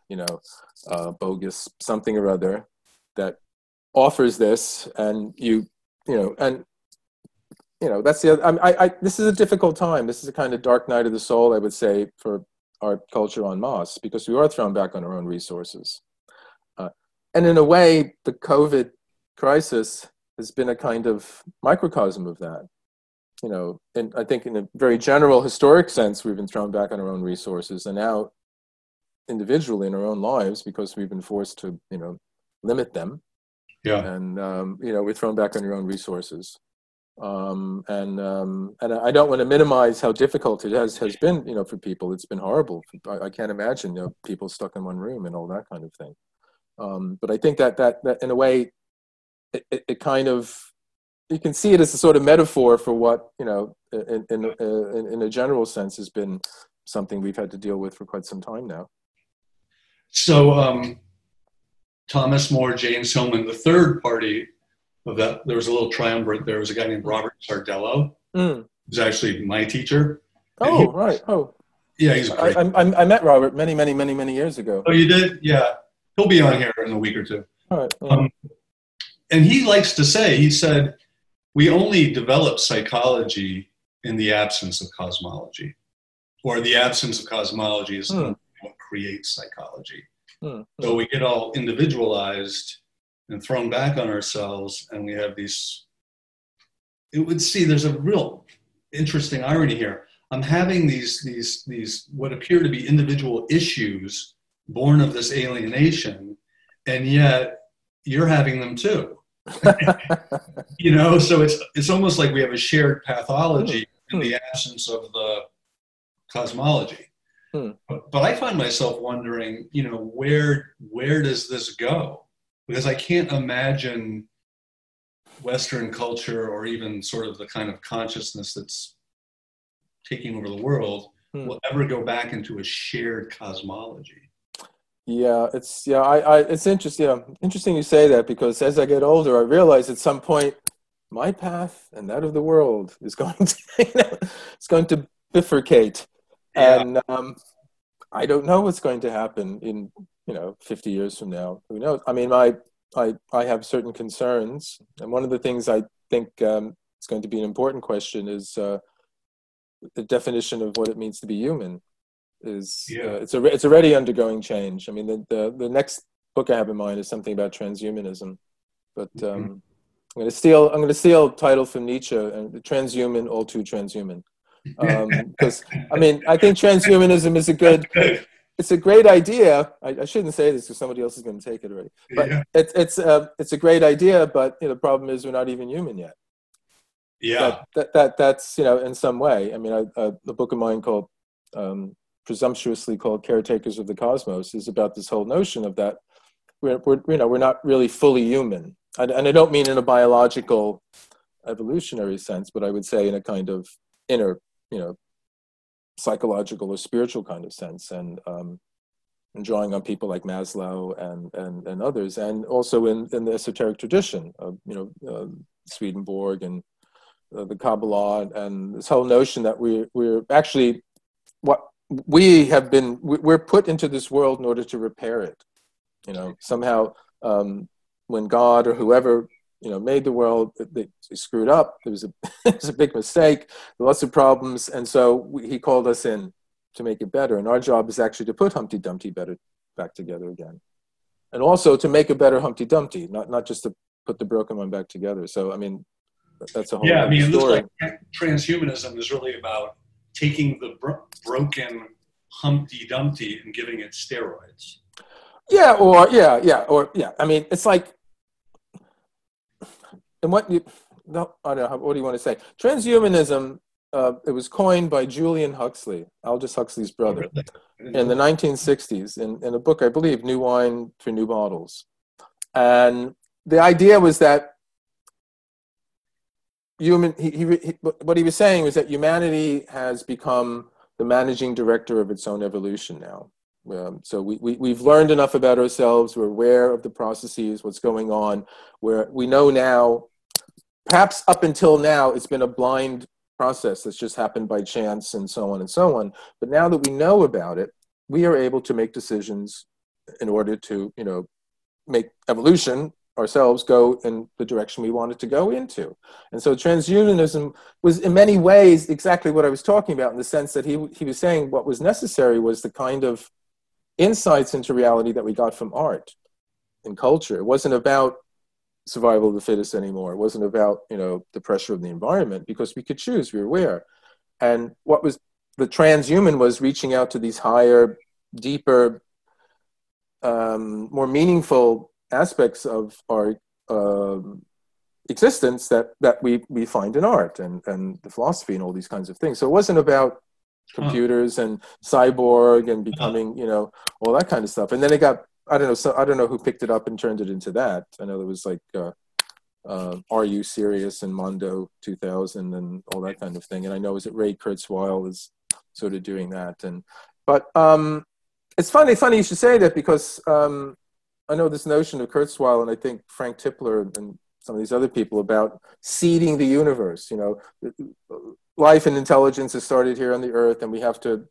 you know, uh, bogus something or other that offers this, and you you know, and you know that's the other, I, I this is a difficult time. This is a kind of dark night of the soul, I would say, for our culture on masse because we are thrown back on our own resources. Uh, and in a way, the COVID crisis has been a kind of microcosm of that. You know, and I think in a very general historic sense, we've been thrown back on our own resources, and now individually in our own lives because we've been forced to, you know, limit them.
Yeah.
And um, you know, we're thrown back on your own resources. Um, and um, and I don't want to minimize how difficult it has has been, you know, for people. It's been horrible. I, I can't imagine, you know, people stuck in one room and all that kind of thing. Um, but I think that that that in a way, it, it, it, kind of you can see it as a sort of metaphor for what you know, in in, in in a general sense, has been something we've had to deal with for quite some time now.
So, um, Thomas Moore, James Hillman, the third party of that, there was a little triumvirate. There was a guy named Robert Sardello, mm. who's actually my teacher.
Oh, he, right. Oh,
yeah, he's great.
I, I, I, met Robert many, many, many, many years ago.
Oh, you did? Yeah. He'll be on here in a week or two.
All right. Yeah.
Um, and he likes to say, he said, we only develop psychology in the absence of cosmology, or the absence of cosmology is hmm. what creates psychology. Hmm. So we get all individualized and thrown back on ourselves, and we have these. It would see there's a real interesting irony here. I'm having these these these what appear to be individual issues born of this alienation, and yet you're having them too. you know, so it's it's almost like we have a shared pathology in the absence of the cosmology. Hmm. But, but I find myself wondering, you know, where where does this go? Because I can't imagine Western culture or even sort of the kind of consciousness that's taking over the world hmm. will ever go back into a shared cosmology.
Yeah, it's yeah, I, I it's interesting. Yeah, interesting you say that because as I get older, I realize at some point my path and that of the world is going to you know, it's going to bifurcate yeah. and um, I don't know what's going to happen in you know 50 years from now. Who knows? I mean, my I I have certain concerns, and one of the things I think um, is going to be an important question is uh, the definition of what it means to be human. Is yeah. uh, it's a it's already undergoing change. I mean, the, the the next book I have in mind is something about transhumanism, but. Um, mm-hmm. I'm going to steal. I'm going to steal a title from Nietzsche and transhuman, all too transhuman because um, I mean I think transhumanism is a good it's a great idea. I, I shouldn't say this because somebody else is going to take it already. But yeah. it's it's uh, it's a great idea, but you know, the problem is we're not even human yet.
Yeah,
that, that, that that's you know in some way. I mean, I, uh, book of mine called um, presumptuously called "Caretakers of the Cosmos" is about this whole notion of that we're, we're you know we're not really fully human, and, and I don't mean in a biological evolutionary sense, but I would say in a kind of inner you know psychological or spiritual kind of sense and um, and drawing on people like Maslow and and, and others and also in, in the esoteric tradition of you know uh, Swedenborg and uh, the Kabbalah and this whole notion that we we're actually what we have been we're put into this world in order to repair it. You know somehow um, when God or whoever you know made the world they, screwed up. There was a it was a big mistake lots of problems. And so we, he called us in to make it better. And our job is actually to put humpty dumpty better back together again. And also to make a better humpty dumpty not not just to put the broken one back together. So i mean that's a whole
yeah i mean it looks like transhumanism is really about taking the bro- broken humpty dumpty and giving it steroids.
Yeah or yeah yeah or yeah. I mean it's like and what you no, I don't know, what do you want to say? Transhumanism, uh, it was coined by Julian Huxley, Aldous Huxley's brother, in the 1960s in, in a book, I believe, New Wine for New Bottles. And the idea was that human, he, he, he, what he was saying was that humanity has become the managing director of its own evolution now. Um, so we, we, we've learned enough about ourselves. We're aware of the processes, what's going on. Where we know now, perhaps up until now, it's been a blind process that's just happened by chance and so on and so on. But now that we know about it, we are able to make decisions in order to, you know, make evolution ourselves go in the direction we wanted to go into. And so transhumanism was in many ways exactly what I was talking about in the sense that he, he was saying what was necessary was the kind of insights into reality that we got from art and culture. It wasn't about survival of the fittest anymore. It wasn't about, you know, the pressure of the environment because we could choose, we were aware. And what was the transhuman was reaching out to these higher, deeper, um, more meaningful aspects of our um, existence that, that we, we find in art and, and the philosophy and all these kinds of things. So it wasn't about computers and cyborg and becoming, you know, all that kind of stuff. And then it got, I don't know, so I don't know who picked it up and turned it into that. I know there was like, uh, uh, R.U. Sirius and Mondo 2000 and all that kind of thing. And I know is it Ray Kurzweil is sort of doing that. And but um, it's funny, funny you should say that because um, I know this notion of Kurzweil and I think Frank Tipler and some of these other people about seeding the universe. You know, life and intelligence has started here on the earth, and we have to,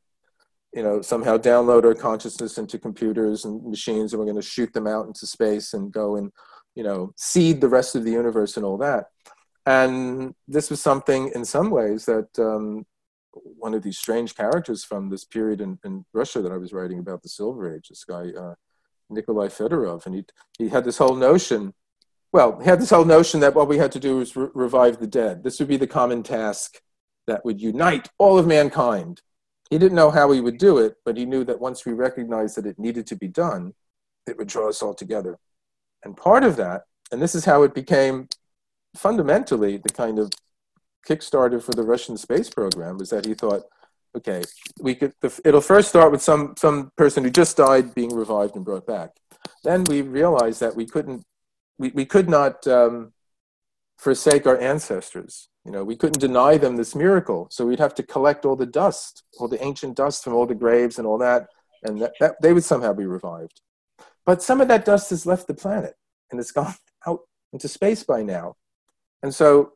you know, somehow download our consciousness into computers and machines, and we're going to shoot them out into space and go and, you know, seed the rest of the universe and all that. And this was something, in some ways, that um, one of these strange characters from this period in, in Russia that I was writing about, the Silver Age, this guy, uh, Nikolai Fedorov. And he, he had this whole notion, well, he had this whole notion that what we had to do was re- revive the dead. This would be the common task that would unite all of mankind. He didn't know how he would do it, but he knew that once we recognized that it needed to be done, it would draw us all together. And part of that, and this is how it became fundamentally the kind of kickstarter for the Russian space program was that he thought, okay, we could. It'll first start with some some person who just died being revived and brought back. Then we realized that we couldn't, we, we could not um, forsake our ancestors. You know, we couldn't deny them this miracle. So we'd have to collect all the dust, all the ancient dust from all the graves and all that, and that, that they would somehow be revived. But some of that dust has left the planet and it's gone out into space by now. And so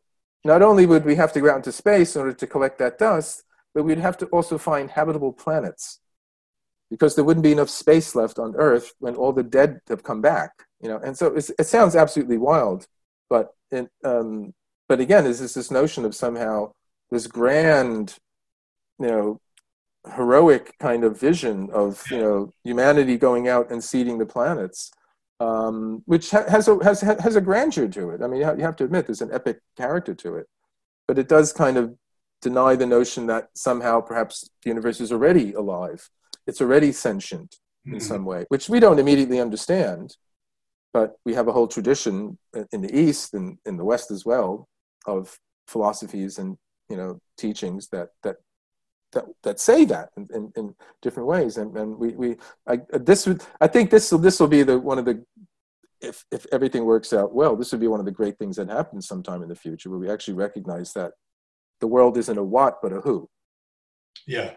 not only would we have to go out into space in order to collect that dust, but we'd have to also find habitable planets because there wouldn't be enough space left on Earth when all the dead have come back. You know, and so it sounds absolutely wild, but um, but again, is this this notion of somehow this grand, you know, heroic kind of vision of you know humanity going out and seeding the planets um, which ha- has, a, has, has a grandeur to it. I mean, you have, you have to admit there's an epic character to it, but it does kind of deny the notion that somehow perhaps the universe is already alive. It's already sentient in mm-hmm. some way, which we don't immediately understand, but we have a whole tradition in the East and in the West as well of philosophies and you know teachings that that that, that say that in, in, in, different ways. And, and we, we I, this would, I think this, this will be the, one of the, if, if everything works out well, this would be one of the great things that happens sometime in the future where we actually recognize that the world isn't a what, but a who.
Yeah.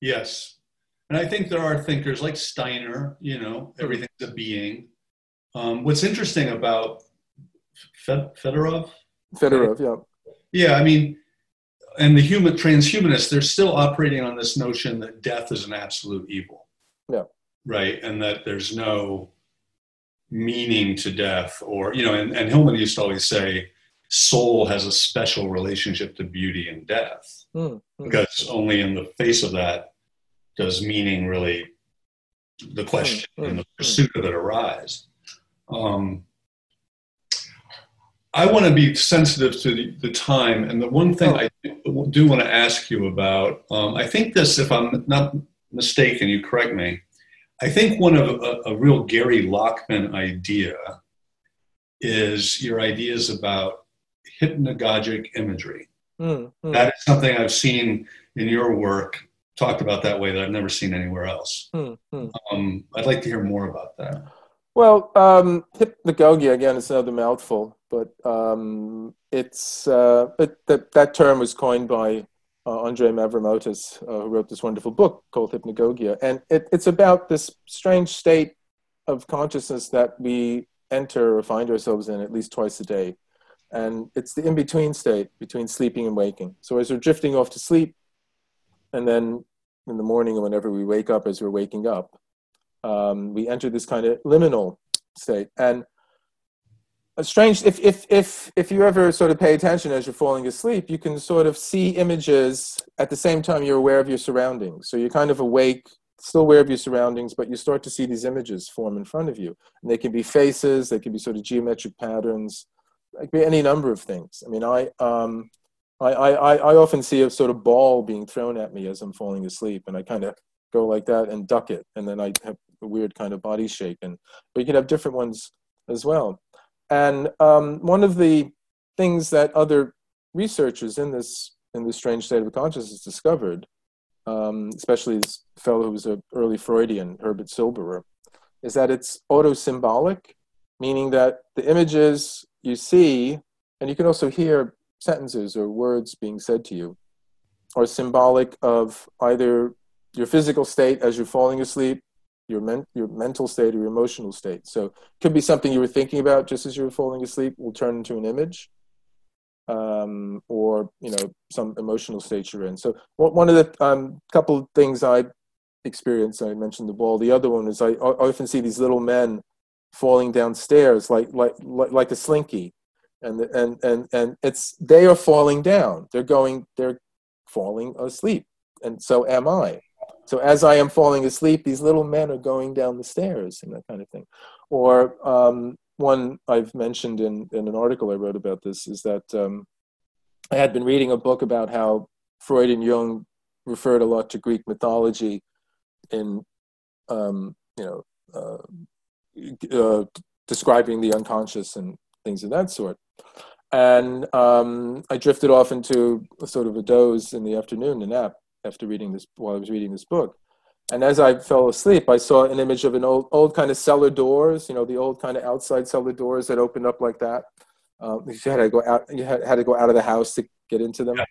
Yes. And I think there are thinkers like Steiner, you know, everything's a being. Um, what's interesting about Fedorov?
Fedorov, yeah.
Yeah, I mean, and the human transhumanists, they're still operating on this notion that death is an absolute evil.
Yeah.
Right. And that there's no meaning to death or, you know, and, and Hillman used to always say, soul has a special relationship to beauty and death mm, because only in the face of that does meaning really the question mm, and the hmm. pursuit of it arise. Um, I want to be sensitive to the, the, time. And the one thing I do want to ask you about, um, I think this, if I'm not mistaken, you correct me. I think one of a, a real Gary Lachman idea is your ideas about hypnagogic imagery. Mm, mm. That is something I've seen in your work talked about that way that I've never seen anywhere else. Mm, um, I'd like to hear more about that.
Well, um, hypnagogia again is another mouthful, but um, it's uh, it, that that term was coined by uh, Andre Mavromatis, uh, who wrote this wonderful book called Hypnagogia, and it, it's about this strange state of consciousness that we enter or find ourselves in at least twice a day, and it's the in-between state between sleeping and waking. So as we're drifting off to sleep, and then in the morning or whenever we wake up, as we're waking up, um, we enter this kind of liminal state. And a strange if if if if you ever sort of pay attention as you're falling asleep you can sort of see images at the same time you're aware of your surroundings. So you're kind of awake still aware of your surroundings but you start to see these images form in front of you. And they can be faces they can be sort of geometric patterns like be any number of things. I mean i um I, I i often see a sort of ball being thrown at me as i'm falling asleep and i kind of go like that and duck it and then i have a weird kind of body shake and but you can have different ones as well. And um, one of the things that other researchers in this in this strange state of consciousness discovered, um, especially this fellow who was an early Freudian, Herbert Silberer, is that it's autosymbolic, meaning that the images you see, and you can also hear sentences or words being said to you, are symbolic of either your physical state as you're falling asleep your, men- your mental state or your emotional state. So it could be something you were thinking about just as you were falling asleep will turn into an image, um, or you know some emotional state you're in. So one of the um, couple things I experienced, I mentioned the ball. The other one is I, I often see these little men falling downstairs like like like, like a slinky, and and and and it's they are falling down. They're going. They're falling asleep, and so am I so as I am falling asleep, these little men are going down the stairs and that kind of thing. Or um, one I've mentioned in, in an article I wrote about this is that um, I had been reading a book about how Freud and Jung referred a lot to Greek mythology in, um, you know, uh, uh, describing the unconscious and things of that sort. And um, I drifted off into sort of a doze in the afternoon, a nap after reading this while I was reading this book. And as I fell asleep, I saw an image of an old, old kind of cellar doors, you know, the old kind of outside cellar doors that opened up like that. Um, you had to go out, you had, had to go out of the house to get into them. Yeah.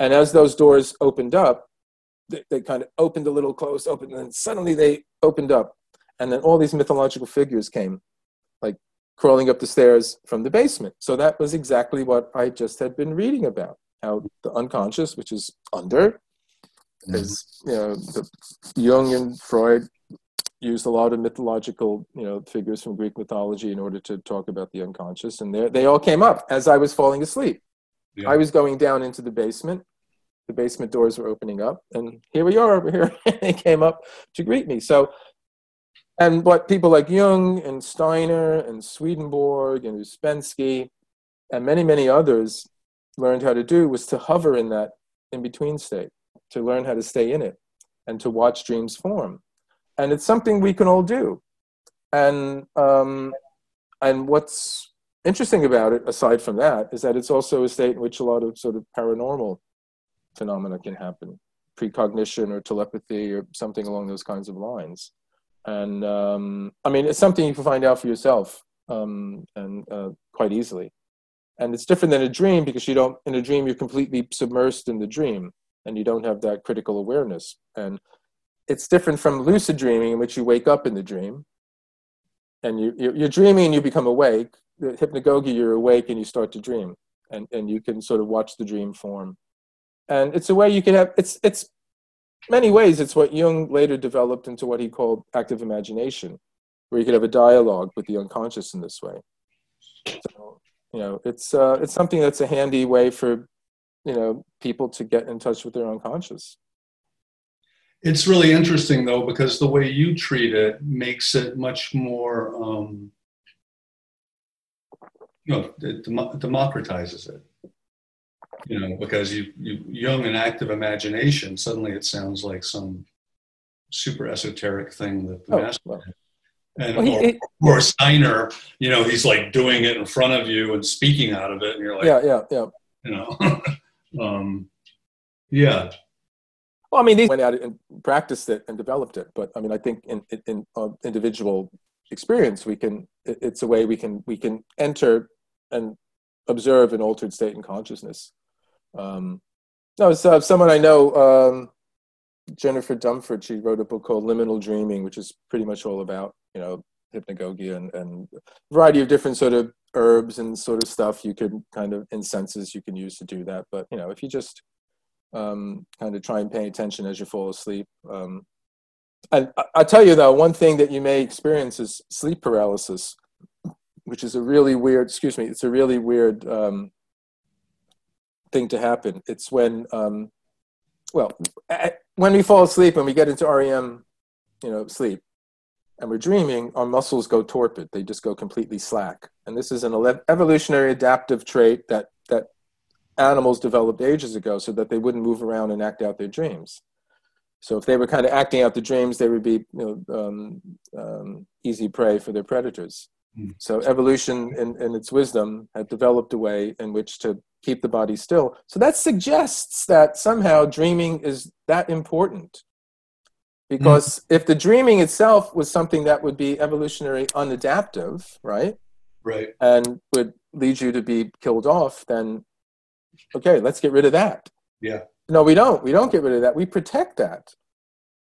And as those doors opened up, they, they kind of opened a little, closed, opened, and then suddenly they opened up. And then all these mythological figures came, like crawling up the stairs from the basement. So that was exactly what I just had been reading about how the unconscious, which is under, Mm-hmm. is you know the Jung and Freud used a lot of mythological you know figures from Greek mythology in order to talk about the unconscious, and they all came up as I was falling asleep. Yeah. I was going down into the basement. The basement doors were opening up, and here we are over here. they came up to greet me. So, and what people like Jung and Steiner and Swedenborg and Ouspensky and many many others learned how to do was to hover in that in between state to learn how to stay in it and to watch dreams form. And it's something we can all do. And, um, and what's interesting about it, aside from that, is that it's also a state in which a lot of sort of paranormal phenomena can happen precognition or telepathy or something along those kinds of lines. And um, I mean, it's something you can find out for yourself um, and uh, quite easily. And it's different than a dream because you don't, in a dream, you're completely submersed in the dream and you don't have that critical awareness. And it's different from lucid dreaming, in which you wake up in the dream and you, you're dreaming and you become awake. The hypnagogia, you're awake and you start to dream, and, and you can sort of watch the dream form. And it's a way you can have, it's, it's many ways, it's what Jung later developed into what he called active imagination, where you could have a dialogue with the unconscious in this way. So, you know, it's, uh, it's something that's a handy way for you know people to get in touch with their unconscious
it's really interesting though because the way you treat it makes it much more um, you know it dem- democratizes it you know because you, you Jung and active imagination suddenly it sounds like some super esoteric thing that the oh, master well. and well, he, or, or Steiner, you know, he's like doing it in front of you and speaking out of it, and you're like,
yeah, yeah, yeah.
You know, Um, yeah.
Well, I mean, they went out and practiced it and developed it, but I mean, I think in in uh, individual experience, we can. It's a way we can we can enter and observe an altered state in consciousness. Um, no, uh, someone I know, um, Jennifer Dumpert. She wrote a book called Liminal Dreaming, which is pretty much all about you know hypnagogia and, and variety of different sort of herbs and sort of stuff you could kind of incenses you can use to do that but you know if you just um, kind of try and pay attention as you fall asleep um, and I, i'll tell you though one thing that you may experience is sleep paralysis which is a really weird. Excuse me. It's a really weird um, thing to happen. It's when, um, well, when we fall asleep and we get into REM, you know, sleep, and we're dreaming, our muscles go torpid. They just go completely slack. And this is an evolutionary adaptive trait that that animals developed ages ago, so that they wouldn't move around and act out their dreams. So if they were kind of acting out the dreams, they would be you know, um, um, easy prey for their predators. Mm. So evolution, in, in its wisdom, had developed a way in which to keep the body still. So that suggests that somehow dreaming is that important. Because if the dreaming itself was something that would be evolutionary unadaptive, right?
Right.
And would lead you to be killed off, then okay, let's get rid of that.
Yeah.
No, we don't. We don't get rid of that. We protect that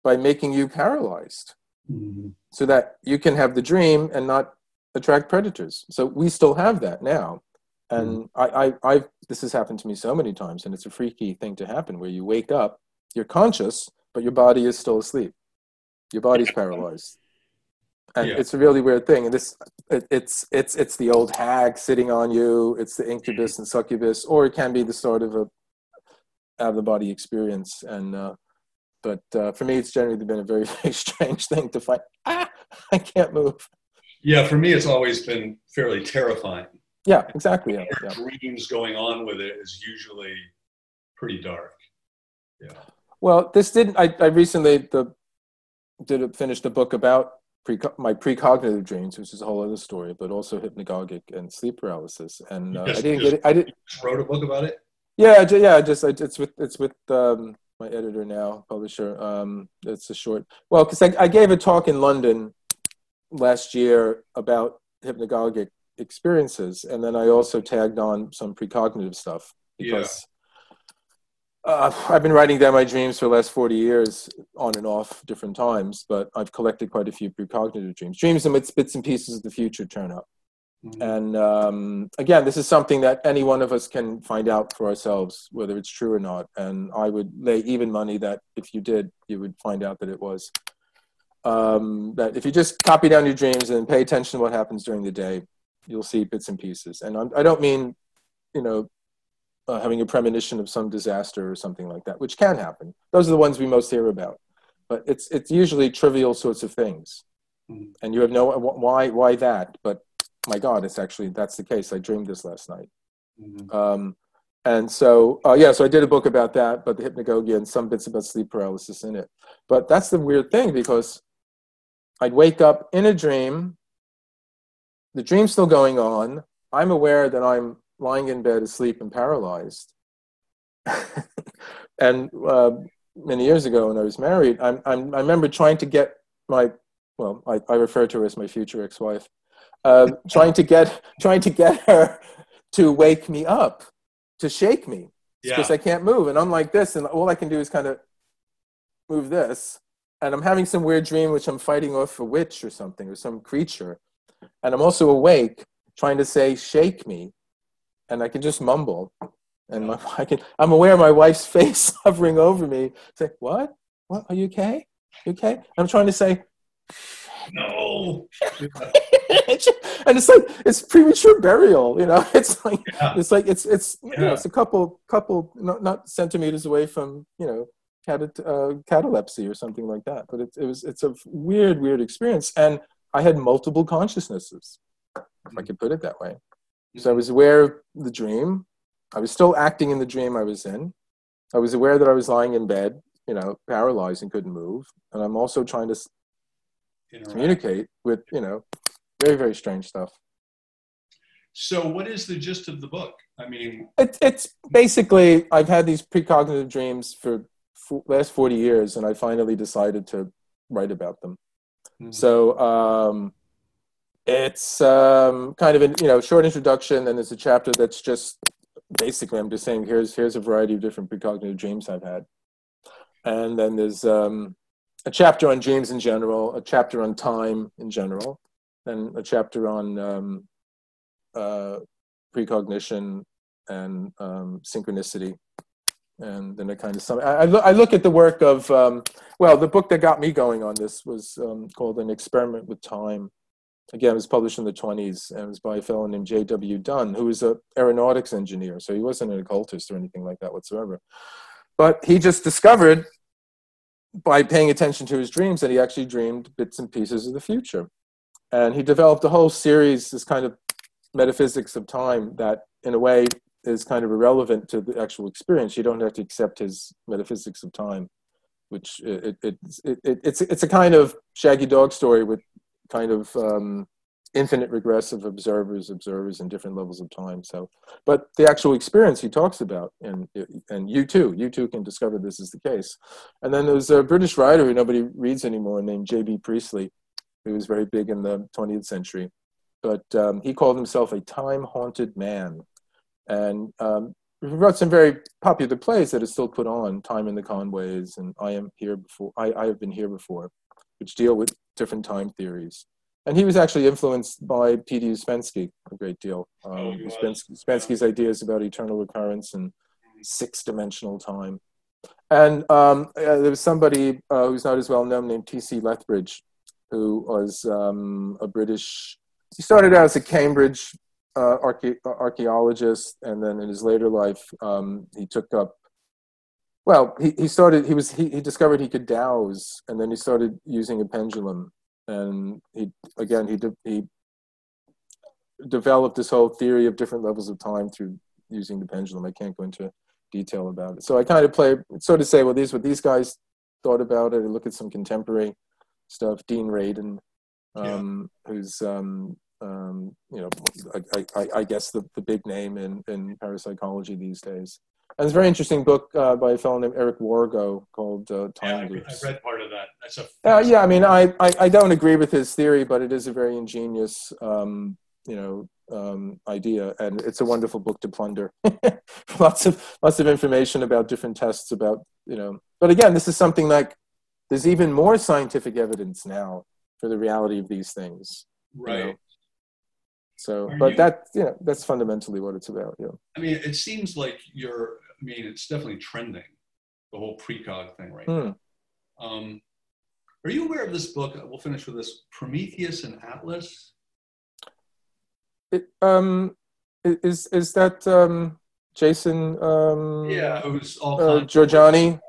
by making you paralyzed mm-hmm. so that you can have the dream and not attract predators. So we still have that now. And mm-hmm. I, I, I, this has happened to me so many times, and it's a freaky thing to happen where you wake up, you're conscious, but your body is still asleep. Your body's paralyzed, and yeah. it's a really weird thing. And this, it, it's, it's, it's the old hag sitting on you. It's the incubus and succubus, or it can be the sort of a out of the body experience. And uh, but uh, for me, it's generally been a very, very strange thing to find. Ah, I can't move.
Yeah, for me, it's always been fairly terrifying.
Yeah, exactly. Yeah,
yeah. Dreams going on with it is usually pretty dark. Yeah.
Well, this didn't. I, I recently the did finish the book about pre, my precognitive dreams, which is a whole other story, but also hypnagogic and sleep paralysis. And uh, just, I didn't get it. I didn't
wrote a book about it.
Yeah, yeah. Just it's with it's with um, my editor now, publisher. Um, it's a short. Well, because I, I gave a talk in London last year about hypnagogic experiences, and then I also tagged on some precognitive stuff because. Uh, I've been writing down my dreams for the last forty years, on and off, different times. But I've collected quite a few precognitive dreams, dreams in which bits and pieces of the future turn up. Mm-hmm. And um, again, this is something that any one of us can find out for ourselves, whether it's true or not. And I would lay even money that if you did, you would find out that it was um, that if you just copy down your dreams and pay attention to what happens during the day, you'll see bits and pieces. And I'm, I do not mean, you know, uh, having a premonition of some disaster or something like that, which can happen. Those are the ones we most hear about. But it's it's usually trivial sorts of things, mm-hmm. and you have no why why that. But my God, it's actually that's the case. I dreamed this last night. Mm-hmm. Um, and so uh, yeah so i did a book about that but the hypnagogia and some bits about sleep paralysis in it but that's the weird thing because I'd wake up in a dream. The dream's still going on. I'm aware that I'm lying in bed asleep and paralyzed. and uh, many years ago when I was married, I'm, I'm, i remember trying to get my, well, I, I refer to her as my future ex-wife, uh, trying to get trying to get her to wake me up, to shake me, because yeah. I can't move, and I'm like this, and all I can do is kind of move this, and I'm having some weird dream which I'm fighting off a witch or something or some creature. And I'm also awake trying to say, shake me. And I can just mumble. And my, I can, I'm aware of my wife's face hovering over me. Say, what? What? Are you okay? You okay? I'm trying to say,
no.
and it's like it's premature burial, you know. It's like yeah. it's like it's it's yeah. you know it's a couple couple not, not centimeters away from you know cat- uh, catalepsy or something like that. But it, it was it's a weird, weird experience, and I had multiple consciousnesses, if I could put it that way. So I was aware of the dream. I was still acting in the dream I was in. I was aware that I was lying in bed, you know, paralyzed and couldn't move. And I'm also trying to Interact. communicate with, you know, very, very strange stuff.
So, what is the gist of the book? I mean,
it, it's basically I've had these precognitive dreams for last 40 years and I finally decided to write about them. Mm-hmm. So um, it's um, kind of a you know short introduction and there's a chapter that's just basically I'm just saying here's here's a variety of different precognitive dreams I've had. And then there's um, a chapter on dreams in general, a chapter on time in general, and a chapter on um, uh, precognition and um, synchronicity and then it kind of sum. I, I, look, I look at the work of um, well, the book that got me going on this was um, called "An Experiment with Time," again, it was published in the 20s and it was by a fellow named J.W. Dunne, who was an aeronautics engineer. So he wasn't an occultist or anything like that whatsoever. But he just discovered by paying attention to his dreams that he actually dreamed bits and pieces of the future. And he developed a whole series, this kind of metaphysics of time that, in a way, is kind of irrelevant to the actual experience. You don't have to accept his metaphysics of time, which it, it, it, it it's, it's a kind of shaggy dog story with kind of um, infinite regressive observers, observers in different levels of time. So, but the actual experience he talks about, and and you too, you too can discover this is the case. And then there's a British writer who nobody reads anymore named J.B. Priestley, who was very big in the 20th century, but um, he called himself a time-haunted man, and um, he wrote some very popular plays that are still put on, Time and the Conways and I Am Here Before, I, I Have Been Here Before, which deal with different time theories and he was actually influenced by P.D. Ouspensky a great deal. Um, oh, Ouspensky, Ouspensky's ideas about eternal recurrence and six-dimensional time. And um, uh, there was somebody uh, who's not as well known named T.C. Lethbridge, who was um, a British. He started out as a Cambridge uh, archaeologist, and then in his later life, um, he took up. Well, he, he started. He was he, he discovered he could dowse, and then he started using a pendulum and he again he de- he developed this whole theory of different levels of time through using the pendulum. I can't go into detail about it. So I kind of play sort of say, well, these what these guys thought about it. I look at some contemporary stuff. Dean Radin, um, yeah. who's um, um, you know, I, I, I, guess the, the big name in, in parapsychology these days. And it's a very interesting book uh, by a fellow named Eric Wargo called uh, Time
yeah, Loops. I read part of that. That's a
uh, yeah. I mean, I, I, I don't agree with his theory, but it is a very ingenious, um, you know, um, idea, and it's a wonderful book to plunder. lots of lots of information about different tests about you know. But again, this is something like there's even more scientific evidence now for the reality of these things.
Right. You know?
So, Are but you, that you know that's fundamentally what it's about. Yeah.
I mean, it seems like you're. I mean, it's definitely trending, the whole precog thing right hmm. now. Um, are you aware of this book? We'll finish with this: Prometheus and Atlas.
It, um, is is that um, Jason? Um,
yeah, who's all
uh, Jorjani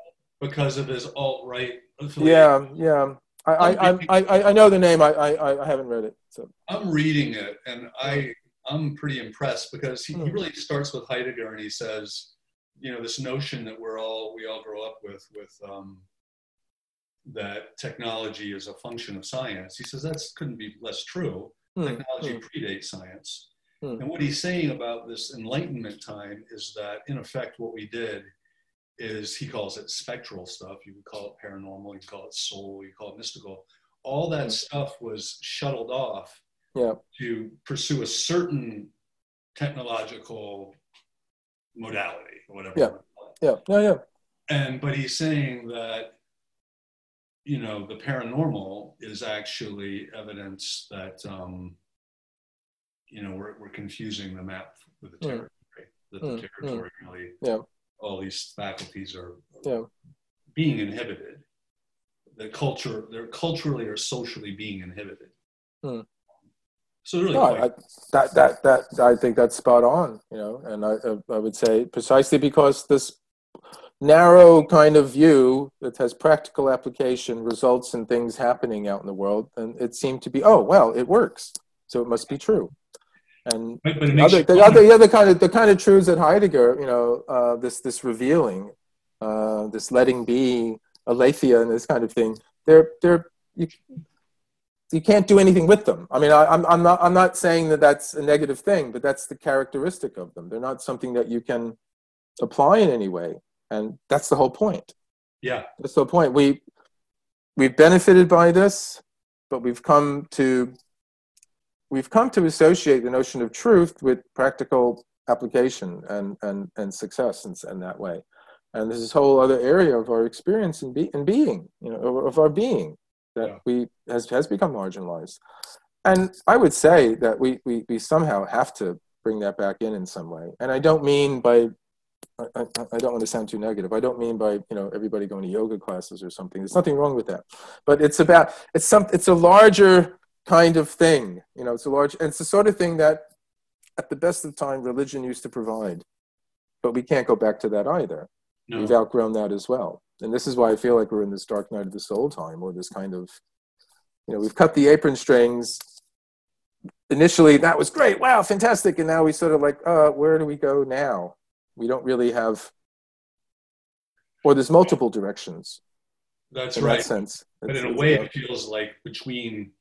because of his alt right.
Yeah, yeah. I, I, I, I, know the name. I, I, I haven't read it. So
I'm reading it, and I I'm pretty impressed because he, he hmm. really starts with Heidegger, and he says, you know, this notion that we're all we all grow up with with um, that technology is a function of science. He says that couldn't be less true. Hmm. Technology hmm. predates science. And what he's saying about this enlightenment time is that, in effect, what we did is he calls it spectral stuff. You could call it paranormal, you could call it soul, you call it mystical. All that stuff was shuttled off
yeah.
to pursue a certain technological modality or whatever.
Yeah. Yeah. Yeah. Yeah.
And but he's saying that you know the paranormal is actually evidence that um, you know we're, we're confusing the map with the hmm. territory. Mm. That the mm. territory really
yeah
all these faculties are
yeah.
being inhibited. The culture, they're culturally or socially being inhibited.
Hmm.
So really, no, I,
that that that I think that's spot on. You know, and I I would say precisely because this narrow kind of view that has practical application results in things happening out in the world, and it seemed to be oh well, it works, so it must be true and
but, but
other, the other, the other kind of the kind of truths that Heidegger, you know, uh, this this revealing, uh, this letting be, aletheia, and this kind of thing. They're they're you, you can't do anything with them. I mean, I, I'm I'm not I'm not saying that that's a negative thing, but that's the characteristic of them. They're not something that you can apply in any way, and that's the whole point.
Yeah,
that's the whole point. We we've benefited by this, but we've come to we've come to associate the notion of truth with practical application and, and, and success in, in that way. And there's this whole other area of our experience in, be, in being, you know, of our being that yeah. we has, has become marginalized. And I would say that we, we, we somehow have to bring that back in in some way. And I don't mean by I, I, I, don't want to sound too negative. I don't mean by you know everybody going to yoga classes or something. There's nothing wrong with that, but it's about it's some it's a larger kind of thing. You know, it's a large, and it's the sort of thing that, at the best of time, religion used to provide. But we can't go back to that either.
No.
We've outgrown that as well. And this is why I feel like we're in this dark night of the soul time, or this kind of, you know, we've cut the apron strings. Initially, that was great. Wow, fantastic. And now we sort of like, uh, where do we go now? We don't really have, or there's multiple directions.
That's right.
that sense.
But in a way,
about-
it feels like between,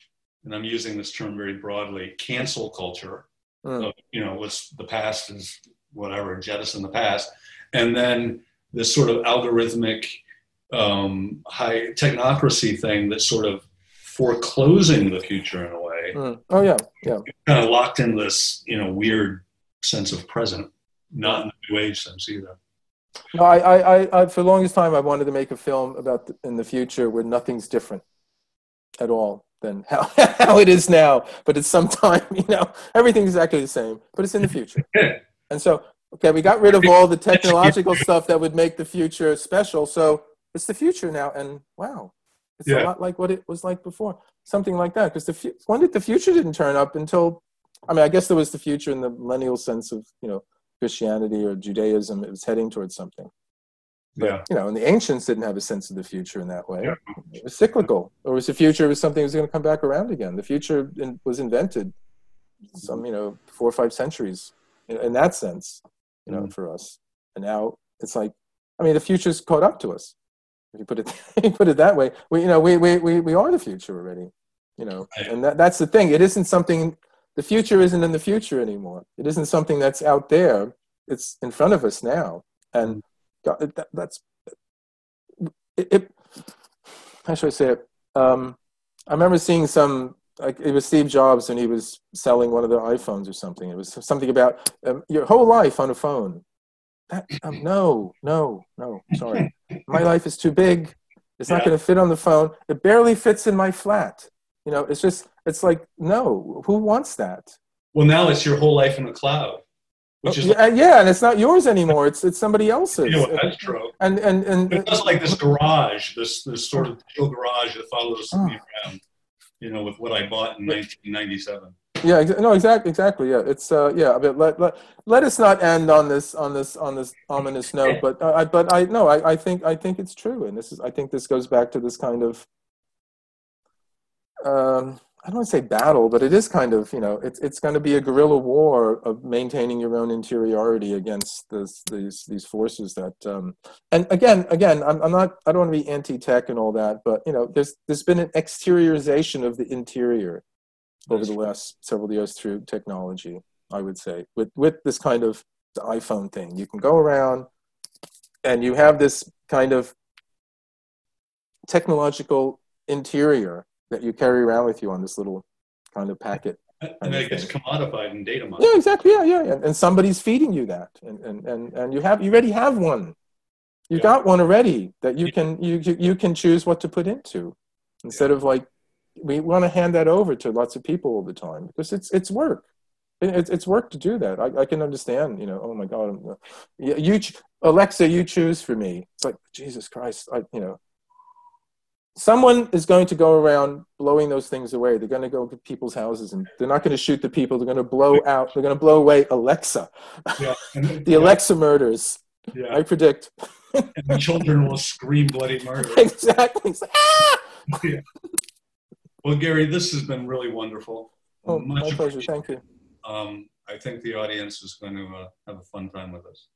and I'm using this term very broadly, cancel culture.
Mm.
Of, you know, what's the past is whatever, jettison the past, and then this sort of algorithmic, um, high technocracy thing that's sort of foreclosing the future in a way,
Mm. Oh yeah, yeah.
kind of locked in this, you know, weird sense of present, not in the new age sense either.
No, I, I, I, I, for the longest time, I wanted to make a film about the, in the future where nothing's different at all than how, how it is now. But it's sometime, you know, everything's exactly the same, but it's in the future. And so, okay, we got rid of all the technological stuff that would make the future special. So it's the future now, and wow, it's a lot like what it was like before. Something like that. Because the fu- when did the future didn't turn up until? I mean, I guess there was the future in the millennial sense of you know Christianity or Judaism. It was heading towards something. But,
Yeah.
you know, and the ancients didn't have a sense of the future in that way.
Yeah.
It was cyclical. Or was the future was something that was going to come back around again. The future in, was invented some, mm-hmm. you know, four or five centuries in, in that sense, you know,
Mhm.
for us. And now it's like, I mean, the future's caught up to us. If you put it, you put it that way, we, you know, we, we, we, we are the future already, you know,
Right.
and that, that's the thing. It isn't something, the future isn't in the future anymore. It isn't something that's out there. It's in front of us now. And God, that, that's, it, it, how should I say it? Um, I remember seeing some, like it was Steve Jobs and he was selling one of the iPhones or something. It was something about um, your whole life on a phone. That, um, no, no, no, sorry. My life is too big. It's not
Yeah.
going to fit on the phone. It barely fits in my flat. You know, it's just, it's like, no, who wants that?
Well, now it's your whole life in the cloud, which is
yeah, yeah, and it's not yours anymore. It's it's somebody else's.
you know, that's true.
And and and
It's just like this garage, this this sort of garage that follows
Oh.
me around. You know, with what I bought in 1997.
Yeah, no, exactly, exactly. Yeah, it's uh, yeah. But let, let let us not end on this on this on this ominous note. But uh, I but I no, I, I think I think it's true, and this is I think this goes back to this kind of um, I don't want to say battle, but it is kind of you know it's it's going to be a guerrilla war of maintaining your own interiority against this these these forces that um, and again again I'm, I'm not I don't want to be anti-tech and all that, but you know there's there's been an exteriorization of the interior over the last several years through technology, I would say, with with this kind of iPhone thing. You can go around and you have this kind of technological interior that you carry around with you on this little kind of packet.
And it gets commodified in data mining.
Yeah, exactly. Yeah, yeah, yeah. And somebody's feeding you that, and and and, and you have you already have one. You
Yeah.
got one already that you can you you you can choose what to put into, instead of like we want to hand that over to lots of people all the time because it's it's work. It's it's work to do that. I, I can understand. You know. Oh my God. I'm, uh, you, you Alexa, you choose for me. It's like Jesus Christ. I you know. Someone is going to go around blowing those things away. They're going to go to people's houses and they're not going to shoot the people. They're going to blow out. They're going to blow away Alexa.
Yeah.
The Alexa murders.
yeah.
I predict.
and the children will scream bloody murder.
exactly. Ah!
Well, Gary, this has been really wonderful.
Oh,
Much
my pleasure. Thank you.
Um, I think the audience is going to uh, have a fun time with us.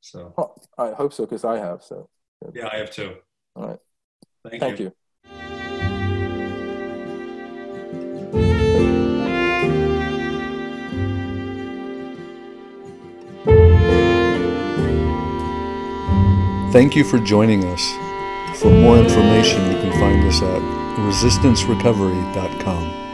So,
Oh, I hope so because I have. So
yeah, I have too.
All right.
Thank,
thank
you.
you.
Thank you for joining us. For more information, you can find us at resistancerecovery.com.